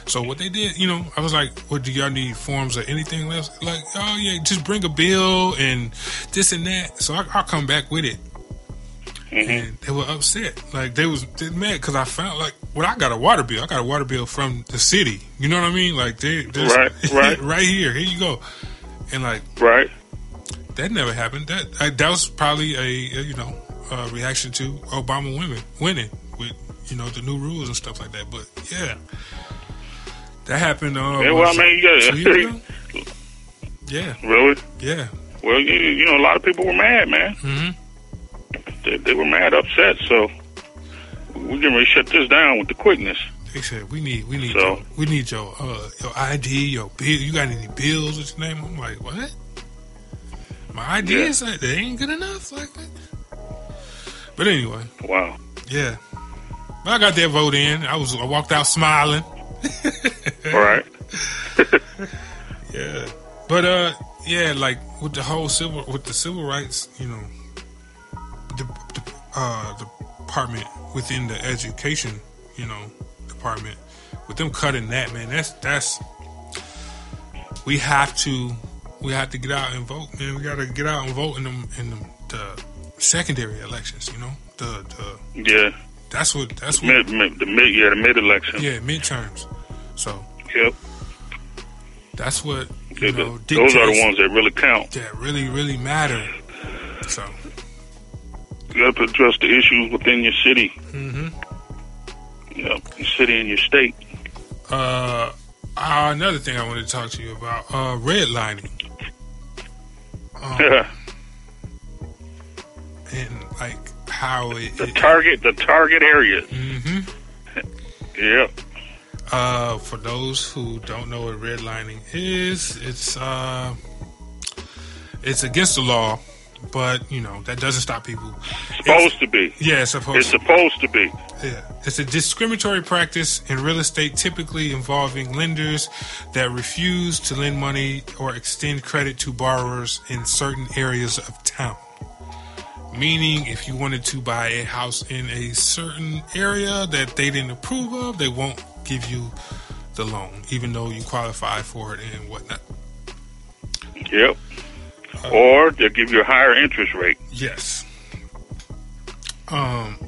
So what they did, you know, I was like, "What do y'all need forms or anything else?" Like, oh yeah, just bring a bill and this and that. So I, I'll come back with it Mhm. and they were upset. Like they was they mad because I found like well I got a water bill. I got a water bill from the city. You know what I mean? Like they Right, right. right here. Here you go. And like Right. that never happened. That I, that was probably a, a you know a reaction to Obama women winning with you know the new rules and stuff like that. But yeah, that happened. Uh, Yeah, well, I mean, yeah. two years ago? yeah, Really? yeah. Well, you, you know, a lot of people were mad, man. hmm They, they were mad, upset. So we're to shut this down with the quickness. They said we need we need So- your, we need your uh, your ID, your bill. You got any bills with your name? I'm like, what? My ID Yeah. is that they ain't good enough like that. But anyway, Wow. yeah. But I got that vote in. I was I walked out smiling. All right. Yeah. But uh, yeah, like with the whole civil with the civil rights, you know, the, the uh department within the education, you know, department, with them cutting that, man, that's that's we have to we have to get out and vote, man. We got to get out and vote in them in them, the secondary elections, you know, the the Yeah. that's what that's what Mid, mid, the mid, yeah, the mid election. yeah midterms. So Yep. that's what Yeah, you know. th- those are the ones that really count. that really, really matter. So, You have to address the issues within your city, mm-hmm. Hmm yep, your city and your state. uh, uh, another thing I wanted to talk to you about, uh, redlining. Um, Yeah. and like how it, The it target, the target areas. hmm Yep. uh, for those who don't know what redlining is, it's uh, it's against the law, but you know that doesn't stop people. Supposed to be. Yeah, it's supposed It's to. supposed to be. Yeah. It's a discriminatory practice in real estate typically involving lenders that refuse to lend money or extend credit to borrowers in certain areas of town. Meaning, if you wanted to buy a house in a certain area that they didn't approve of, they won't give you the loan, even though you qualify for it and whatnot. Yep. Or they'll give you a higher interest rate. Yes. Um.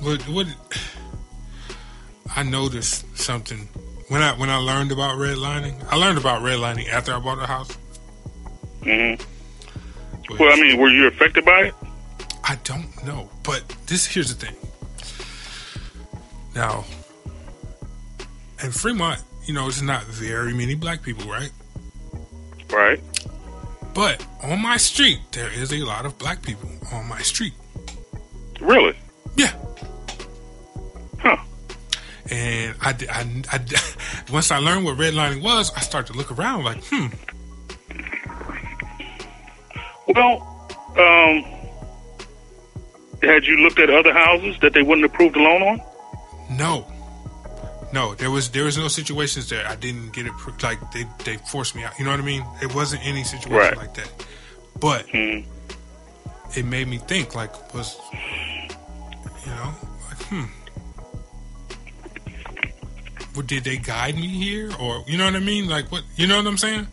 What what I noticed something when I when I learned about redlining. I learned about redlining after I bought a house. hmm Well, I mean, were you affected by it? I don't know, but this here's the thing. Now, in Fremont, you know, it's not very many black people, right? Right. But on my street, there is a lot of black people on my street. Really? Yeah. Huh. And I, I, I once I learned what redlining was, I started to look around like, hmm, Well, um, had you looked at other houses that they wouldn't approve the loan on? no, no, there was there was no situations there. I didn't get it like they they forced me out. You know what I mean? It wasn't any situation Right. like that. But Hmm. it made me think like was you know like hmm well, did they guide me here or you know what i mean like what you know what i'm saying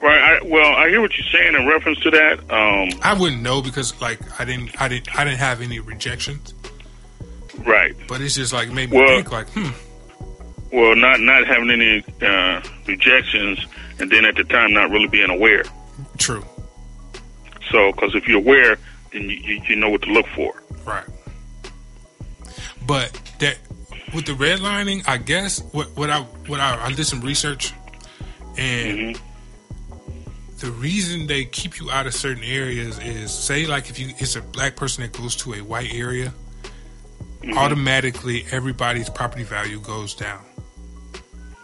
Right. I, well, I hear what you're saying in reference to that. Um, i wouldn't know because like i didn't i didn't i didn't have any rejections right. but it's just like made me Well- think like hmm Well, not not having any uh, rejections, and then at the time not really being aware. true So, because if you're aware, then you, you, you know what to look for. right but that with the redlining i guess what what i what i, I did some research and mm-hmm. the reason they keep you out of certain areas is say like if you it's a black person that goes to a white area mm-hmm. automatically everybody's property value goes down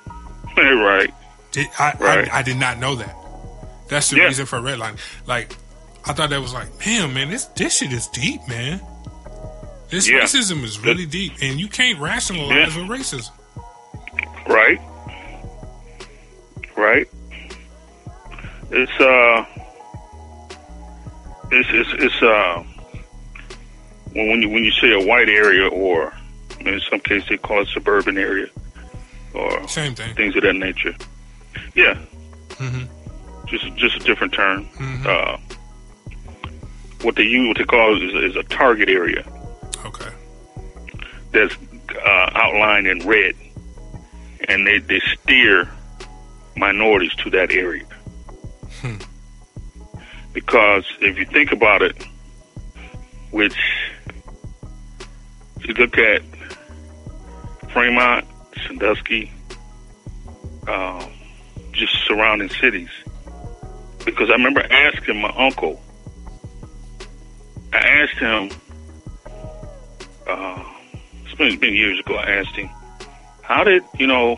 right. did, I, Right. I i did not know that that's the Yeah. reason for redlining like i thought that was like damn man this this shit is deep man this Yeah. racism is really deep and you can't rationalize with racism Right. Right. It's uh it's it's it's uh when when you when you say a white area or in some cases they call it suburban area or same thing things of that nature. Yeah. Mm-hmm. Just just a different term. Mhm. Uh what they use what they call is, is a target area okay that's uh, outlined in red, and they, they steer minorities to that area. Hmm. Because if you think about it, which if you look at Fremont, Sandusky, um, just surrounding cities, because I remember asking my uncle, I asked him, uh, it's been, years ago, I asked him, how did, you know,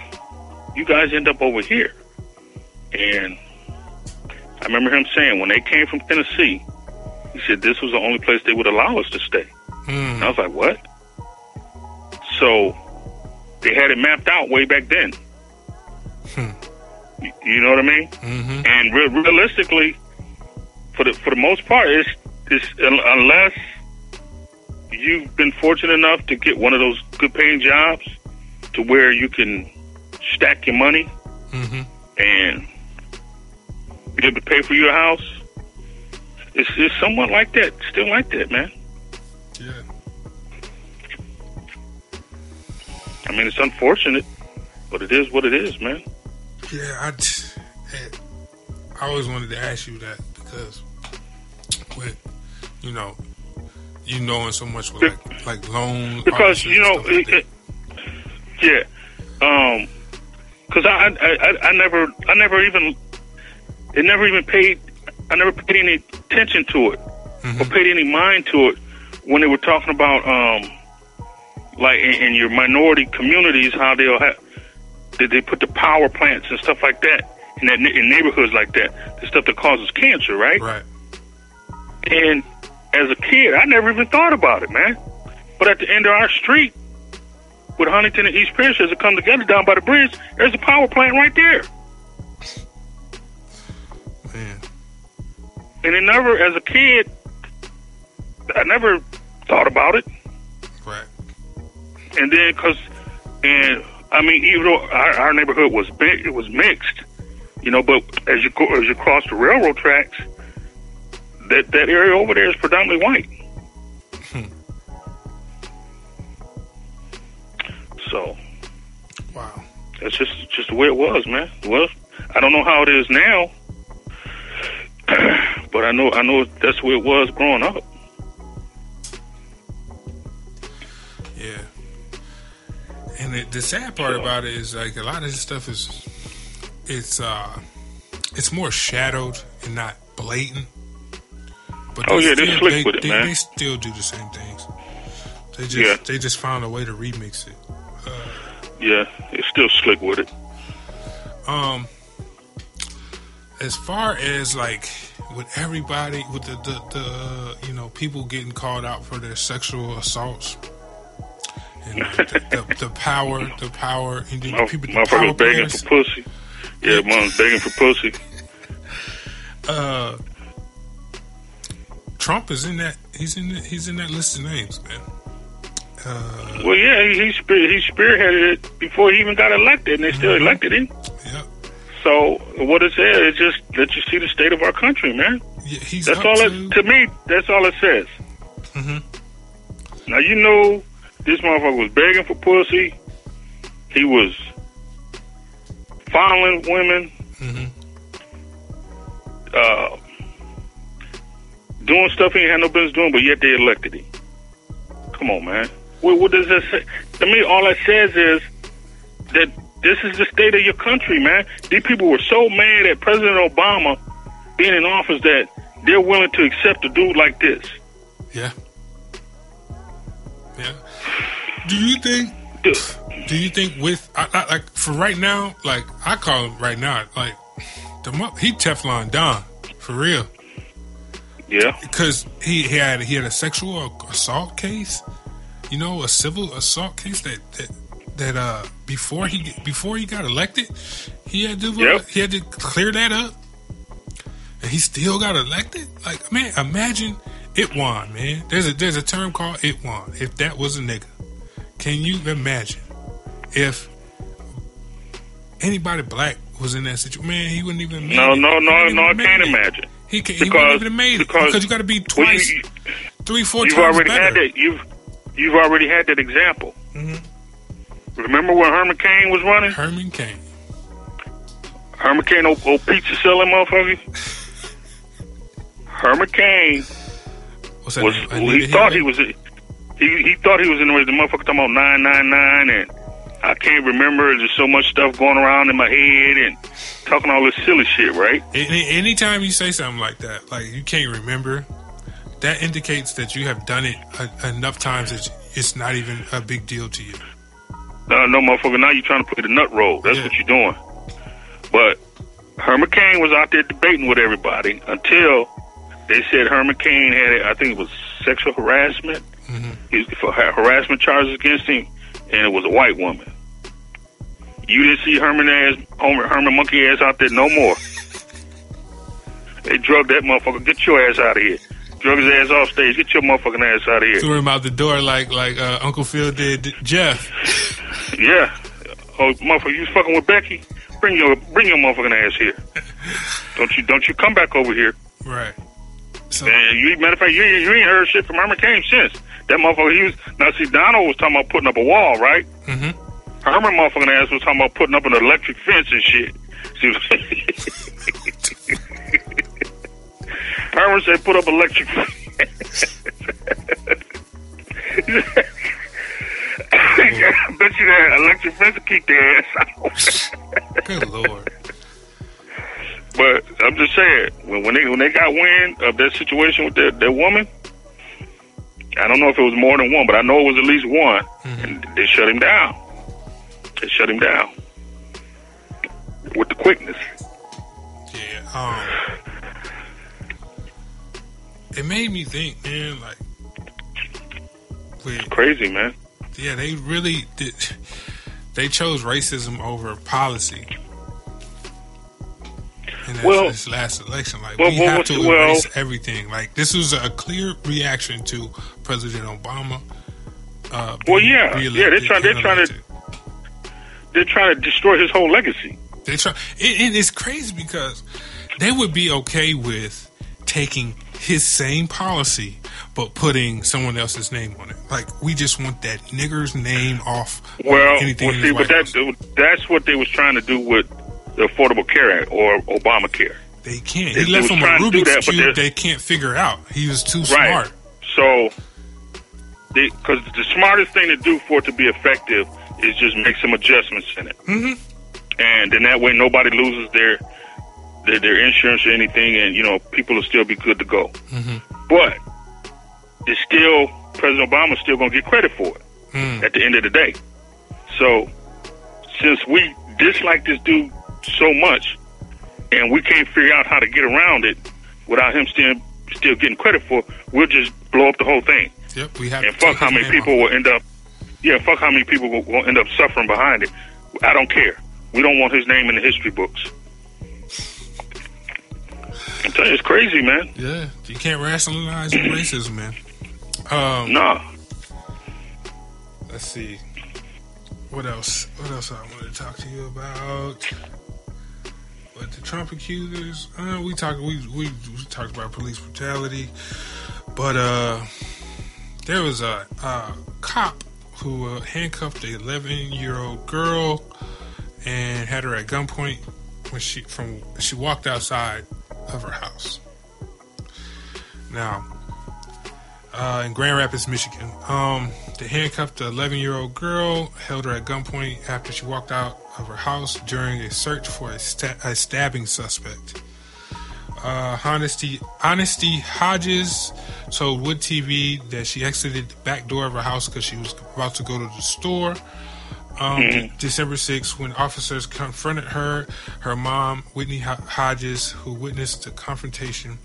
you guys end up over here? And I remember him saying when they came from Tennessee, he said this was the only place they would allow us to stay. And Hmm. I was like, what? So they had it mapped out way back then. Hmm. You, you know what I mean? hmm And re- realistically, for the for the most part, it's, it's unless you've been fortunate enough to get one of those good paying jobs to where you can stack your money hmm and be able to pay for your house. It's, it's somewhat like that, still like that, man. yeah I mean, it's unfortunate, but it is what it is, man. Yeah, I, t- I always wanted to ask you that because with you know you knowing so much with like like loan because you know, like it, it, yeah, um, because I, I, I, never, I never even, it never even paid, I never paid any attention to it that. or paid any mind to it when they were talking about, um, like in, in your minority communities, how they'll have, they, they put the power plants and stuff like that in that in neighborhoods like that, the stuff that causes cancer, right? right And as a kid, I never even thought about it, man. But at the end of our street, with Huntington and East Pierce, as it come together down by the bridge, there's a power plant right there. man And it never, as a kid, I never thought about it. right And then, cause, and I mean, even though our, our neighborhood was big, it was mixed, you know. But as you go, as you cross the railroad tracks, that that area over there is predominantly white. So Wow. that's just just the way it was, man. Well, I don't know how it is now, but I know I know that's the way it was growing up. Yeah. And the, the sad part about it is like a lot of this stuff is it's uh it's more shadowed and not blatant. But Oh, they yeah, they're still- slick they, with it, they, man. They still do the same things. They just Yeah. they just found a way to remix it. Yeah, it's still slick with it. Um, as far as like with everybody, with the the, the you know people getting called out for their sexual assaults, and uh, the, the, the power, the power, and the Motherf- people, the power begging players. for pussy. Yeah, mom's begging for pussy. Uh, Trump is in that. He's in. The, he's in that list of names, man. Uh, Well, yeah, he he, spear, he spearheaded it before he even got elected, and they still Mm-hmm. elected him. yeah, So what it says is just let you see the state of our country, man. yeah, he's That's all to. it to me. That's all it says. Mhm. Now you know this motherfucker was begging for pussy. He was fondling women, Mhm. uh, doing stuff he ain't had no business doing, but yet they elected him. Come on, man. What, what does that say? To me, all that says is that this is the state of your country, man. These people were so mad at President Obama being in office that they're willing to accept a dude like this. Yeah. Yeah. Do you think? Dude, Do you think with I, I, like for right now, like I call him right now, like the he Teflon Don for real yeah, because he, he had he had a sexual assault case, you know, a civil assault case that that that uh before he before he got elected, he had to uh, Yep. he had to clear that up, and he still got elected. Like man, imagine it won, man. There's a there's a term called it won. If that was a nigga, can you imagine if anybody black was in that situation? Man, he wouldn't even. No, no, no, no, I can't it. imagine. He, can, he Because- wouldn't even made it because- because you got to be Well, twice, you, three, four you've times already better. had that. You've you've already had that example. Mhm. Remember when Herman Cain was running? Herman Cain. Herman Cain, old, old pizza selling motherfucker. Herman Cain was name? he thought he was he he thought he was in the the motherfucker talking about nine nine nine and I can't remember. There's so much stuff going around in my head and talking all this silly shit, right? Any, anytime you say something like that, like you can't remember, that indicates that you have done it a, enough times that it's not even a big deal to you. No, no, motherfucker. Now you're trying to play the nut roll. That's Yeah. what you're doing. But Herman Cain was out there debating with everybody until they said Herman Cain had, I think it was sexual harassment, Mhm. He- for harassment charges against him, and it was a white woman. You didn't see Herman ass, Herman, Herman monkey ass out there no more. They drug that motherfucker. Get your ass out of here. Drug his ass off stage. Get your motherfucking ass out of here. Threw him out the door like like uh, Uncle Phil did Jeff. Yeah. Oh, motherfucker, you fucking with Becky? Bring your bring your motherfucking ass here. Don't you don't you come back over here? Right. So And you matter of fact, you ain't, you ain't heard shit from Herman Cain since. That motherfucker, he was now see Donald was talking about putting up a wall, right? mhm. Herman motherfucking ass was talking about putting up an electric fence and shit. See, Herman said put up electric fence. I bet you that electric fence will keep their ass out. good lord. But I'm just saying, when, when they when they got wind of that situation with that, that woman, I don't know if it was more than one, but I know it was at least one, and they shut him down. They shut him down with the quickness. Yeah. Um. It made me think, man. Like, with Crazy, man. Yeah, they really did. They chose racism over policy. In this, Well- this last election, like well, we well, have to well- erase everything. Like this was a clear reaction to President Obama. Uh, Well, yeah. Yeah, they're trying- they're trying to- They're trying to destroy his whole legacy. They try. It, it is crazy because they would be okay with taking his same policy, but putting someone else's name on it. Like we just want that nigger's name off. Well, anything well see, but that, that's what they was trying to do with the Affordable Care Act or Obamacare. They can't. They- He they left him a Rubik's that, cube. they're- can't figure out. He was too Right. smart. So, because the smartest thing to do for it to be effective is just make some adjustments in it, hmm and then that way nobody loses their their, their insurance or anything, and you know people will still be good to go. hmm But it's still President Obama's still going to get credit for it Mm. at the end of the day. So, since we dislike this dude so much, and we can't figure out how to get around it without him still still getting credit for, we'll just blow up the whole thing. Yep. We have And fuck how many people off. will end up. Yeah, fuck how many people will, will end up suffering behind it. I don't care. We don't want his name in the history books. I'm telling you, it's crazy, man. Yeah, you can't rationalize racism, man. Um, Nah. let's see. What else? What else I wanted to talk to you about? What the Trump accusers? Uh, we talked. We, we we talked about police brutality, but uh, there was a, a cop who uh, handcuffed a 11 year old girl and had her at gunpoint when she from she walked outside of her house. Now, uh, in Grand Rapids, Michigan. Um, they handcuffed the 11 year old girl, held her at gunpoint after she walked out of her house during a search for a, sta- a stabbing suspect. Uh, Honesty, Honesty Hodges told WOOD TV that she exited the back door of her house because she was about to go to the store. Um, De- December 6th, when officers confronted her, her mom, Whitney Hodges, who witnessed the confrontation,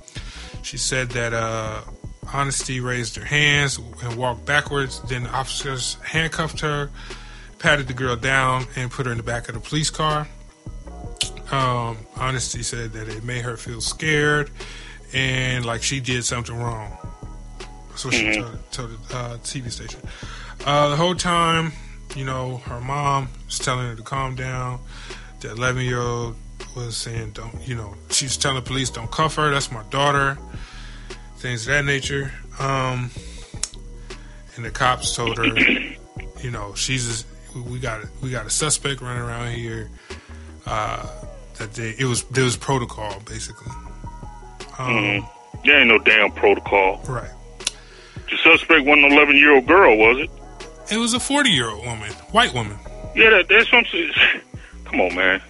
she said that uh, Honesty raised her hands and walked backwards. Then the officers handcuffed her, patted the girl down, and put her in the back of the police car. Um, Honesty said that it made her feel scared and like she did something wrong. That's what she told, told the uh, TV station. Uh, the whole time, you know, her mom was telling her to calm down. The 11 year old was saying, don't, you know, she was telling the police, don't cuff her, that's my daughter, things of that nature. Um, and the cops told her, you know, she's, we got, a, we got a suspect running around here. Uh, that they, it was, there was protocol basically. Um, There ain't no damn protocol. Right. The suspect wasn't an 11 year old girl, was it? It was a 40 year old woman, white woman. Yeah, that, that's what I'm. Come on, man.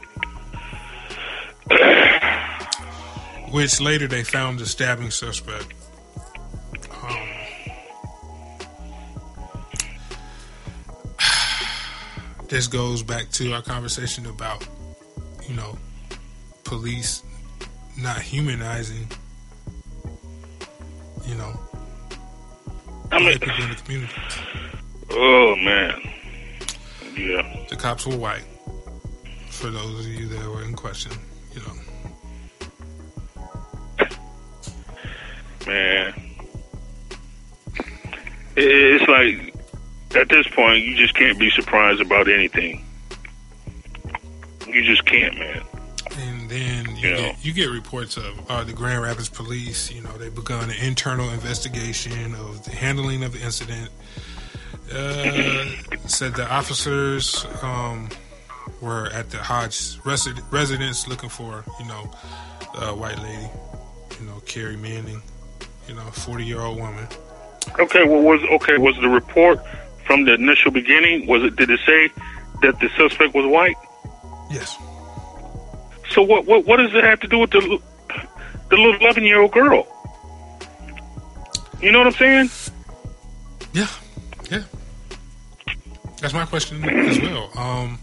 which later they found the stabbing suspect. Um, this goes back to our conversation about, you know, police not humanizing, you know, I mean, people in the community. oh man. Yeah. The cops were white. For those of you that were in question, you know. Man. It's like at this point you just can't be surprised about anything. You just can't, man. And then you, Yeah. get, you get reports of uh, the Grand Rapids police. You know, they've begun an internal investigation of the handling of the incident. Uh, said the officers um, were at the Hodge resi- residence looking for, you know, a white lady, you know, Carrie Manning, you know, 40 year old woman. Okay, well was okay, was the report from the initial beginning, was it did it say that the suspect was white? Yes. So what what what does it have to do with the the little eleven year old girl? You know what I'm saying? Yeah. Yeah. That's my question as well. Um,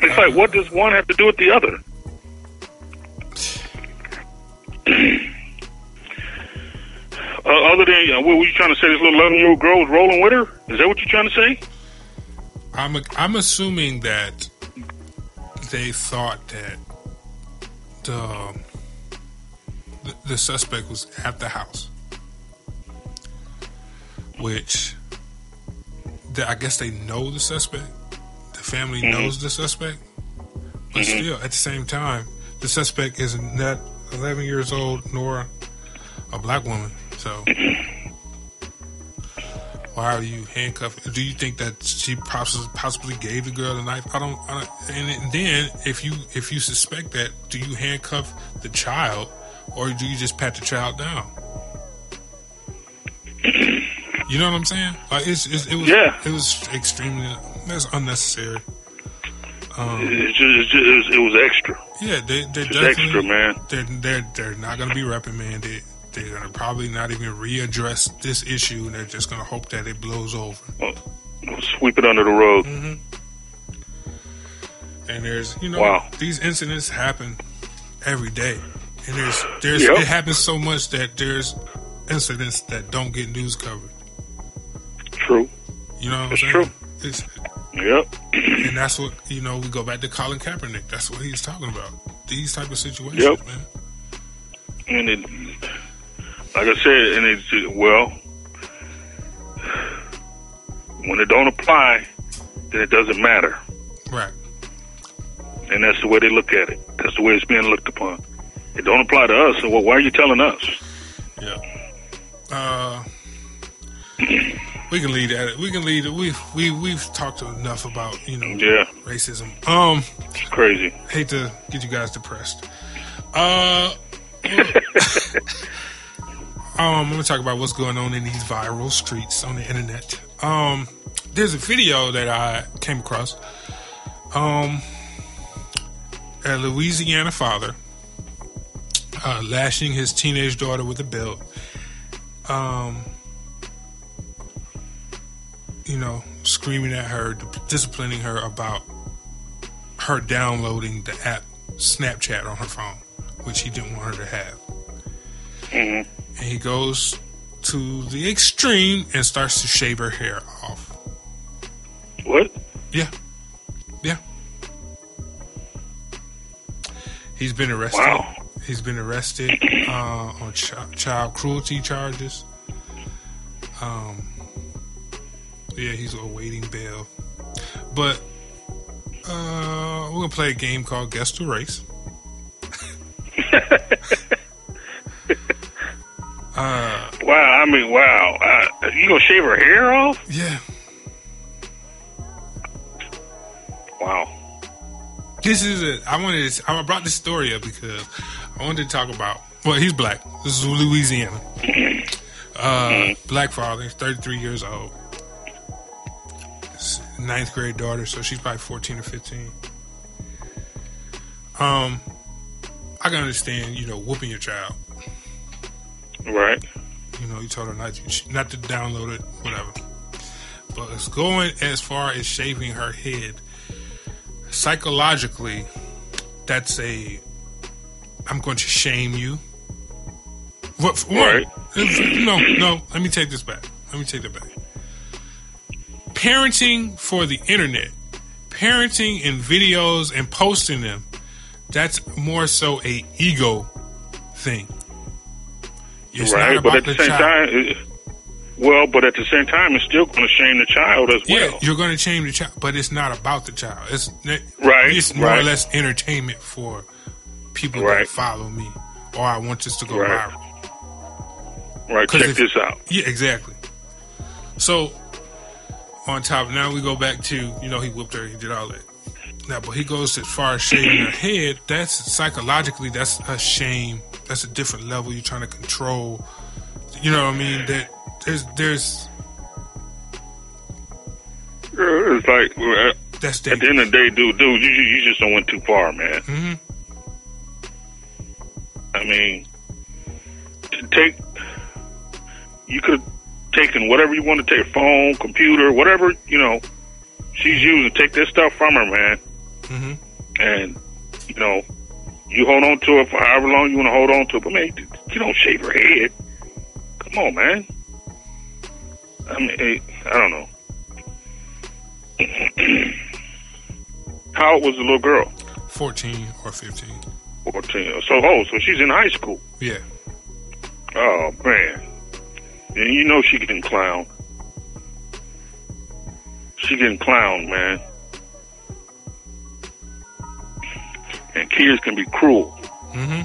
It's like what does one have to do with the other? Uh, other than uh, what were you trying to say? This little eleven year old girl was rolling with her. Is that what you're trying to say? I'm I'm assuming that they thought that the the, the suspect was at the house, which the, I guess they know the suspect. The family knows the suspect, but still, at the same time, the suspect is not 11 years old nor a black woman. So why are you handcuffing? Do you think that she possibly possibly gave the girl the knife? I don't. I don't and then if you if you suspect that, do you handcuff the child, or do you just pat the child down? You know what I'm saying? Like it's, it's it was Yeah. it was extremely that's unnecessary. Um, It's just, it's just, it, was, it was extra. yeah, they they're It's definitely extra, man. they're they're they're not going to be reprimanded. They're going to probably not even readdress this issue. and They're just going to hope that it blows over. Sweep it under the rug. Mm. And there's you know Wow. these incidents happen every day, and there's there's Yep. it happens so much that there's incidents that don't get news coverage. True. You know I'm true. saying? It's, Yep. and that's what you know. We go back to Colin Kaepernick. That's what he's talking about. These type of situations, Yep. man. And it, like I said, and it's well, when it don't apply, then it doesn't matter, Right. and that's the way they look at it. That's the way it's being looked upon. It don't apply to us, so well, why are you telling us? Yeah. Uh, we can lead at it. We can lead it. We've we we've talked enough about you know Yeah, racism. Um, it's crazy. hate to get you guys depressed. Uh, um, I'm gonna talk about what's going on in these viral streets on the internet. Um, there's a video that I came across. Um, a Louisiana father uh, lashing his teenage daughter with a belt. Um, you know, screaming at her, disciplining her about her downloading the app Snapchat on her phone, which he didn't want her to have. hmm And he goes to the extreme and starts to shave her hair off. What? Yeah. Yeah. He's been arrested. Wow. He's been arrested uh, on ch- child cruelty charges. Um, yeah, he's awaiting bail. But uh, we're gonna play a game called Guess the Race. Wow. I mean, wow. Uh, you gonna shave her hair off? yeah, Wow. this is it. I wanted. To, I brought this story up because I wanted to talk about. Well, he's black. This is Louisiana. Uh, black father, he's 33 years old. Ninth grade daughter, so she's probably 14 or 15. Um, I can understand, you know, whooping your child. Right. You know, you told her not to, not to download it, whatever. But it's going as far as shaving her head. Psychologically, that's a. I'm going to shame you. What? for Right. No, no. Let me take this back. Let me take that back. Parenting for the internet, parenting in videos and posting them. That's more so a ego thing. It's right. not But at the, the same child. time, it, well, but at the same time, it's still going to shame the child as well. Yeah, you're going to shame the child, but it's not about the child. It's Right, It's more or less entertainment for people that follow me, or I want this to go Right. viral. Right. Check if- this out. Yeah, exactly. So on top, now we go back to you know he whipped her, he did all that. Now, but he goes as far as shaving her head. That's psychologically, that's a shame. That's a different level. You're trying to control. You know what I mean? That there's there's Uh, It's like uh, that's at the end of the day, dude, dude, you, you just don't went too far, man. Mm-hmm. I mean, take you could have taken whatever you want to take, phone, computer, whatever you know she's using. Take this stuff from her, man, Mm-hmm. and you know you hold on to it for however long you want to hold on to it. But man, you don't shave her head. Come on, man. I mean, I don't know. How old was the little girl? 14 or 15. 14. So, oh, so she's in high school. Yeah. Oh man, and you know she getting clown. She getting clown, man. And kids can be cruel. Mm-hmm.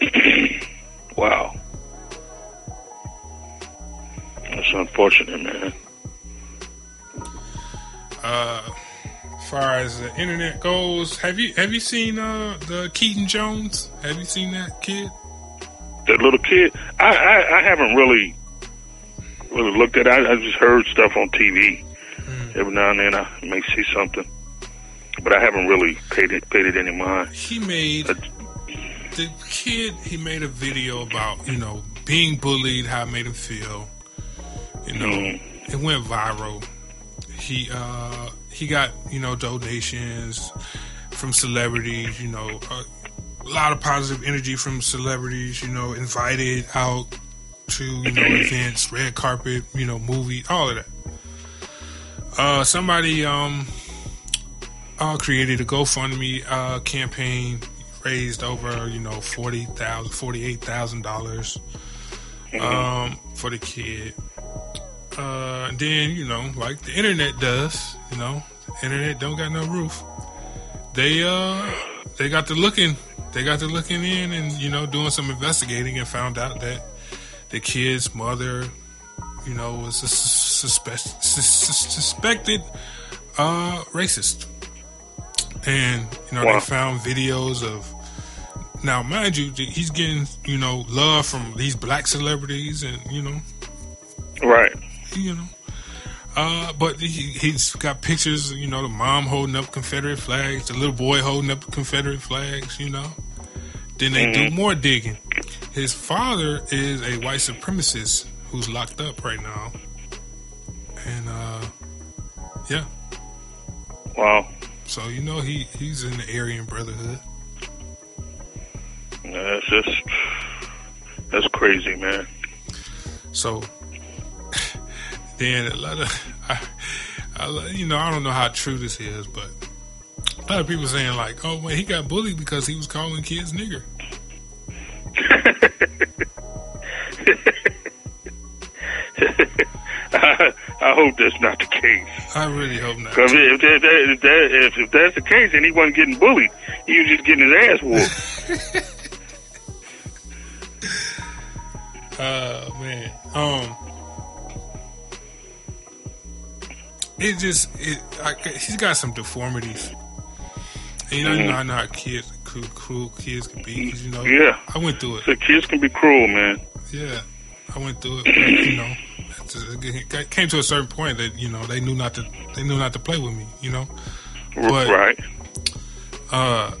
Wow. That's unfortunate, man. Uh, as far as the internet goes, have you have you seen uh the Keaton Jones? Have you seen that kid? That little kid, I I, I haven't really really looked at. it. I, I just heard stuff on TV. Every now and then, I may see something, but I haven't really paid it paid it any mind. He made Uh, the kid. He made a video about you know being bullied, how it made him feel. You know, Mhm. it went viral. He uh he got you know donations from celebrities. You know, a lot of positive energy from celebrities. You know, invited out to you know events, red carpet, you know, movie, all of that. Uh, somebody um uh, created a GoFundMe uh, campaign, raised over you know forty thousand, forty eight thousand dollars um, for the kid. Uh, then you know, like the internet does, you know, the internet don't got no roof. They uh, they got to looking, they got to looking in, and you know, doing some investigating, and found out that the kid's mother, you know, was a sus- suspect, sus- sus- suspected uh, racist and you know Wow. they found videos of now mind you he's getting you know love from these black celebrities and you know. Right. you know. Uh, but he, he's got pictures you know the mom holding up confederate flags the little boy holding up confederate flags you know. Then they do more digging. His father is a white supremacist who's locked up right now. And uh yeah. Wow. So you know he he's in the aryan brotherhood That's just that's crazy, man. So then a lot of, I, I, you know, I don't know how true this is, but a lot of people saying like, oh, man, he got bullied because he was calling kids nigger. I, I hope that's not the case. I really hope not. Because if, that, if, that, if, if that's the case, then he wasn't getting bullied. He was just getting his ass whooped. Uh, man, um, it just it. I, he's got some deformities. And, you know, you know, I know how kids, cruel, cruel kids can be. 'cause, you know, Yeah. I went through it. so kids can be cruel, man. Yeah, I went through it. But, you know, it came to a certain point that you know they knew not to they knew not to play with me. You know, But- right. uh,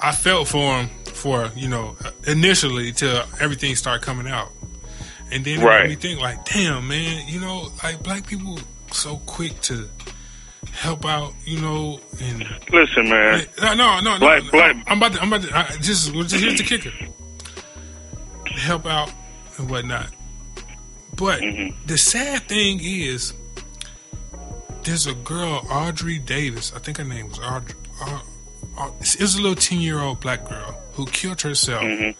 I felt for him for you know initially till everything started coming out, and then it made me think like, damn man, you know, like black people so quick to help out, you know, and Listen, man. no, no, no, no. Black- black- I'm about to, I'm about to, I, just, just here's the kicker. Help out and whatnot. But Mhm. the sad thing is, there's a girl, Audrey Davis. I think her name was Audrey. Au- Au- it was a little 10 year old black girl who killed herself Mhm.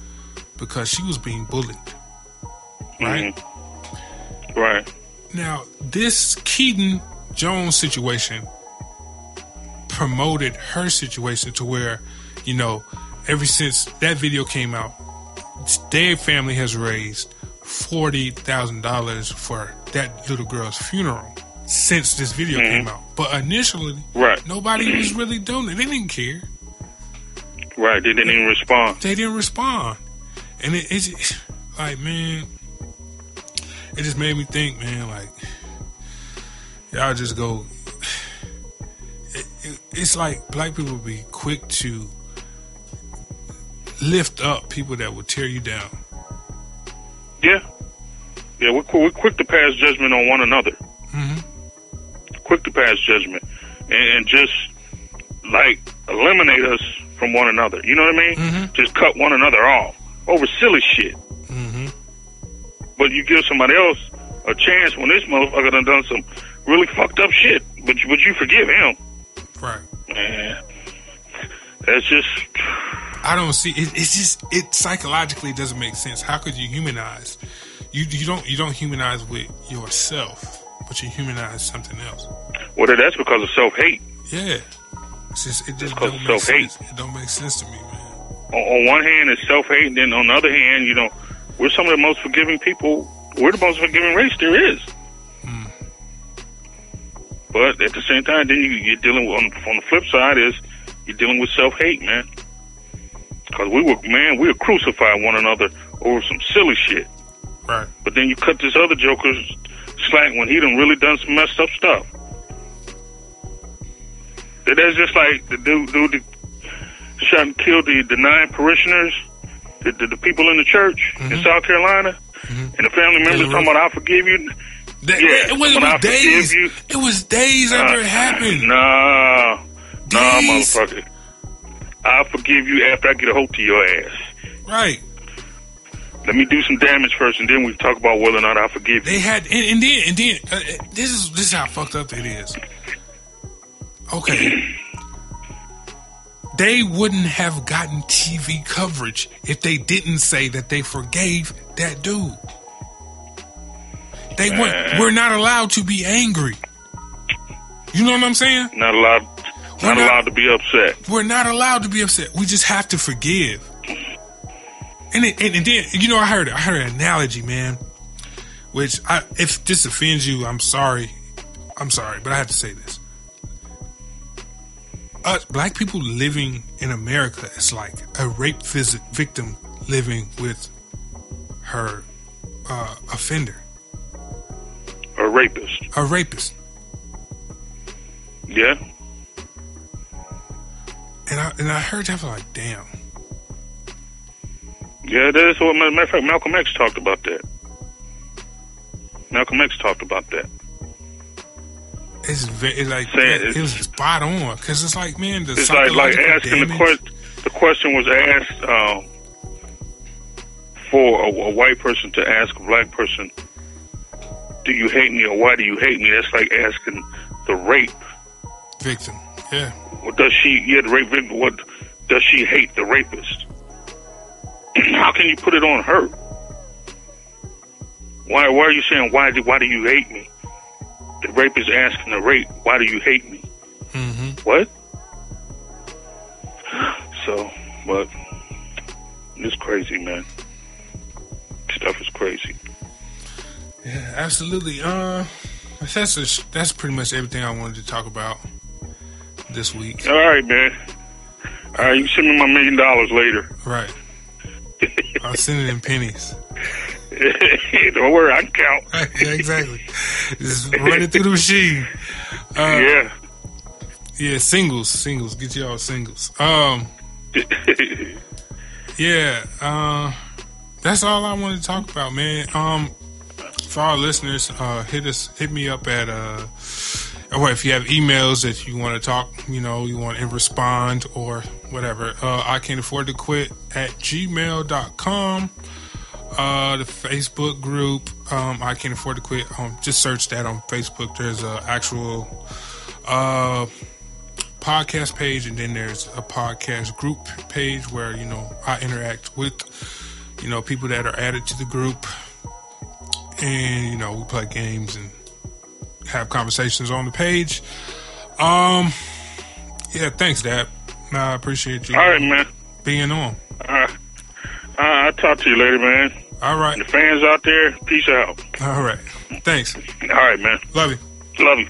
because she was being bullied. Right? Mhm. Right. Now, this Keaton Jones situation promoted her situation to where, you know, ever since that video came out, their family has raised forty thousand dollars for that little girl's funeral since this video mm-hmm. came out. But initially, Right. nobody was really doing it. They didn't care. Right. They didn't even respond. They didn't respond, and it, it's like, man, it just made me think, man, like y'all just go. It, it, it's like black people be quick to lift up people that will tear you down. Yeah. Yeah, we're, qu- we're quick to pass judgment on one another. hmm Quick to pass judgment. And, and just, like, eliminate us from one another. You know what I mean? Mhm. Just cut one another off over silly shit. Mm-hmm. But you give somebody else a chance when this motherfucker done done some really fucked up shit. But, you- but you forgive him. Right. Man. That's just, I don't see it. It's just it psychologically doesn't make sense. How could you humanize? You you don't you don't humanize with yourself, but you humanize something else. well, that's because of self hate. Yeah. It's just it just because don't of make self-hate. sense. It don't make sense to me, man. on, on one hand it's self hate, and then on the other hand, you know, we're some of the most forgiving people. We're the most forgiving race there is. Hmm. But at the same time, then you, you're dealing with on, on the flip side is you're dealing with self hate, man. Because we were man, we were crucifying one another over some silly shit. Right. But then you cut this other joker slack when he done really done some messed up stuff. That- That's just like the dude, dude that shot and killed the, the nine parishioners, the, the, the people in the church in mm-hmm. South Carolina, mm-hmm. and the family members talking about, I forgive you. That, Yeah, it was, it was days. you- It was days after it uh, happened. Nah, nah, motherfucker. I'll forgive you after I get a hold to your ass. Right. Let me do some damage first, and then we talk about whether or not I forgive you. They had, and, and then, and then, uh, this is this is how fucked up it is. Okay, they wouldn't have gotten TV coverage if they didn't say that they forgave that dude. They weren't. We're not allowed to be angry. You know what I'm saying? Not allowed, We're not not- allowed to be upset. We're not allowed to be upset. We just have to forgive. And, it, and, and then, you know, I heard I heard an analogy, man. Which, I, if this offends you, I'm sorry. I'm sorry, but I have to say this. Us black people living in America is like a rape victim living with her uh, offender, A rapist. a rapist. Yeah. And I and I heard that, I was like, damn. Yeah, that's what, matter of fact, Malcolm X talked about that. Malcolm X talked about that. It's, very, like Say it. it, was spot on because it's like man, the It's like like asking the question. The question was asked um, for a, a white person to ask a black person, "Do you hate me?" or "Why do you hate me?" That's like asking the rape. victim. Yeah, What does she? Yeah, the rape victim. What does she hate the rapist? How can you put it on her? Why? Why are you saying why? Do, why do you hate me? The rapist asking the rape, "Why do you hate me?" hmm What? So, but it's crazy, man. Stuff is crazy. yeah, absolutely. Uh, that's just, that's pretty much everything I wanted to talk about this week. All right, man. All right, you send me my million dollars later. Right, I'll send it in pennies. Don't worry, I can count. yeah, exactly. Just run it through the machine. Uh, yeah. yeah, singles, singles. Get y'all singles. Um, yeah. Uh, that's all I wanted to talk about, man. Um, for our listeners, uh, hit us, hit me up at uh, or if you have emails that you want to talk, you know, you want to respond or whatever. Uh, I can't afford to quit at gmail.com. Uh, the Facebook group, um, I can't afford to quit. Um, just search that on Facebook. There's a actual uh podcast page, and then there's a podcast group page where you know I interact with you know people that are added to the group, and you know we play games and have conversations on the page. Um, yeah, thanks, Dad. I appreciate you All right, man. being on. All right. Uh, I'll talk to you later, man. All right, The fans out there, peace out. all right. Thanks. All right, man. Love you. Love you.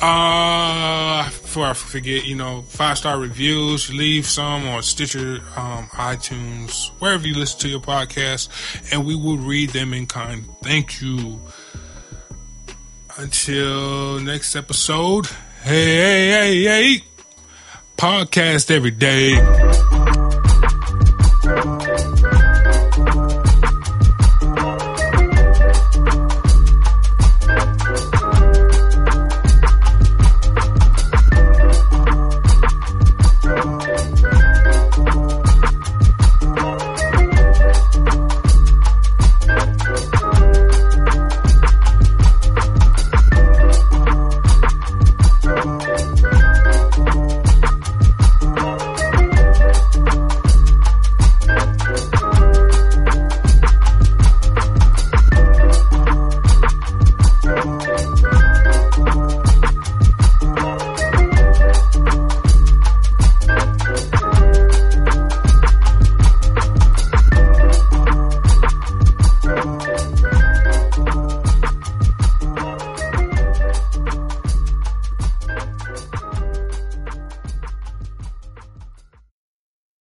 Uh, before I forget, you know, five star reviews, leave some on Stitcher, um, iTunes, wherever you listen to your podcast, and we will read them in kind. Thank you. Until next episode, hey, hey, hey, hey, podcast every day.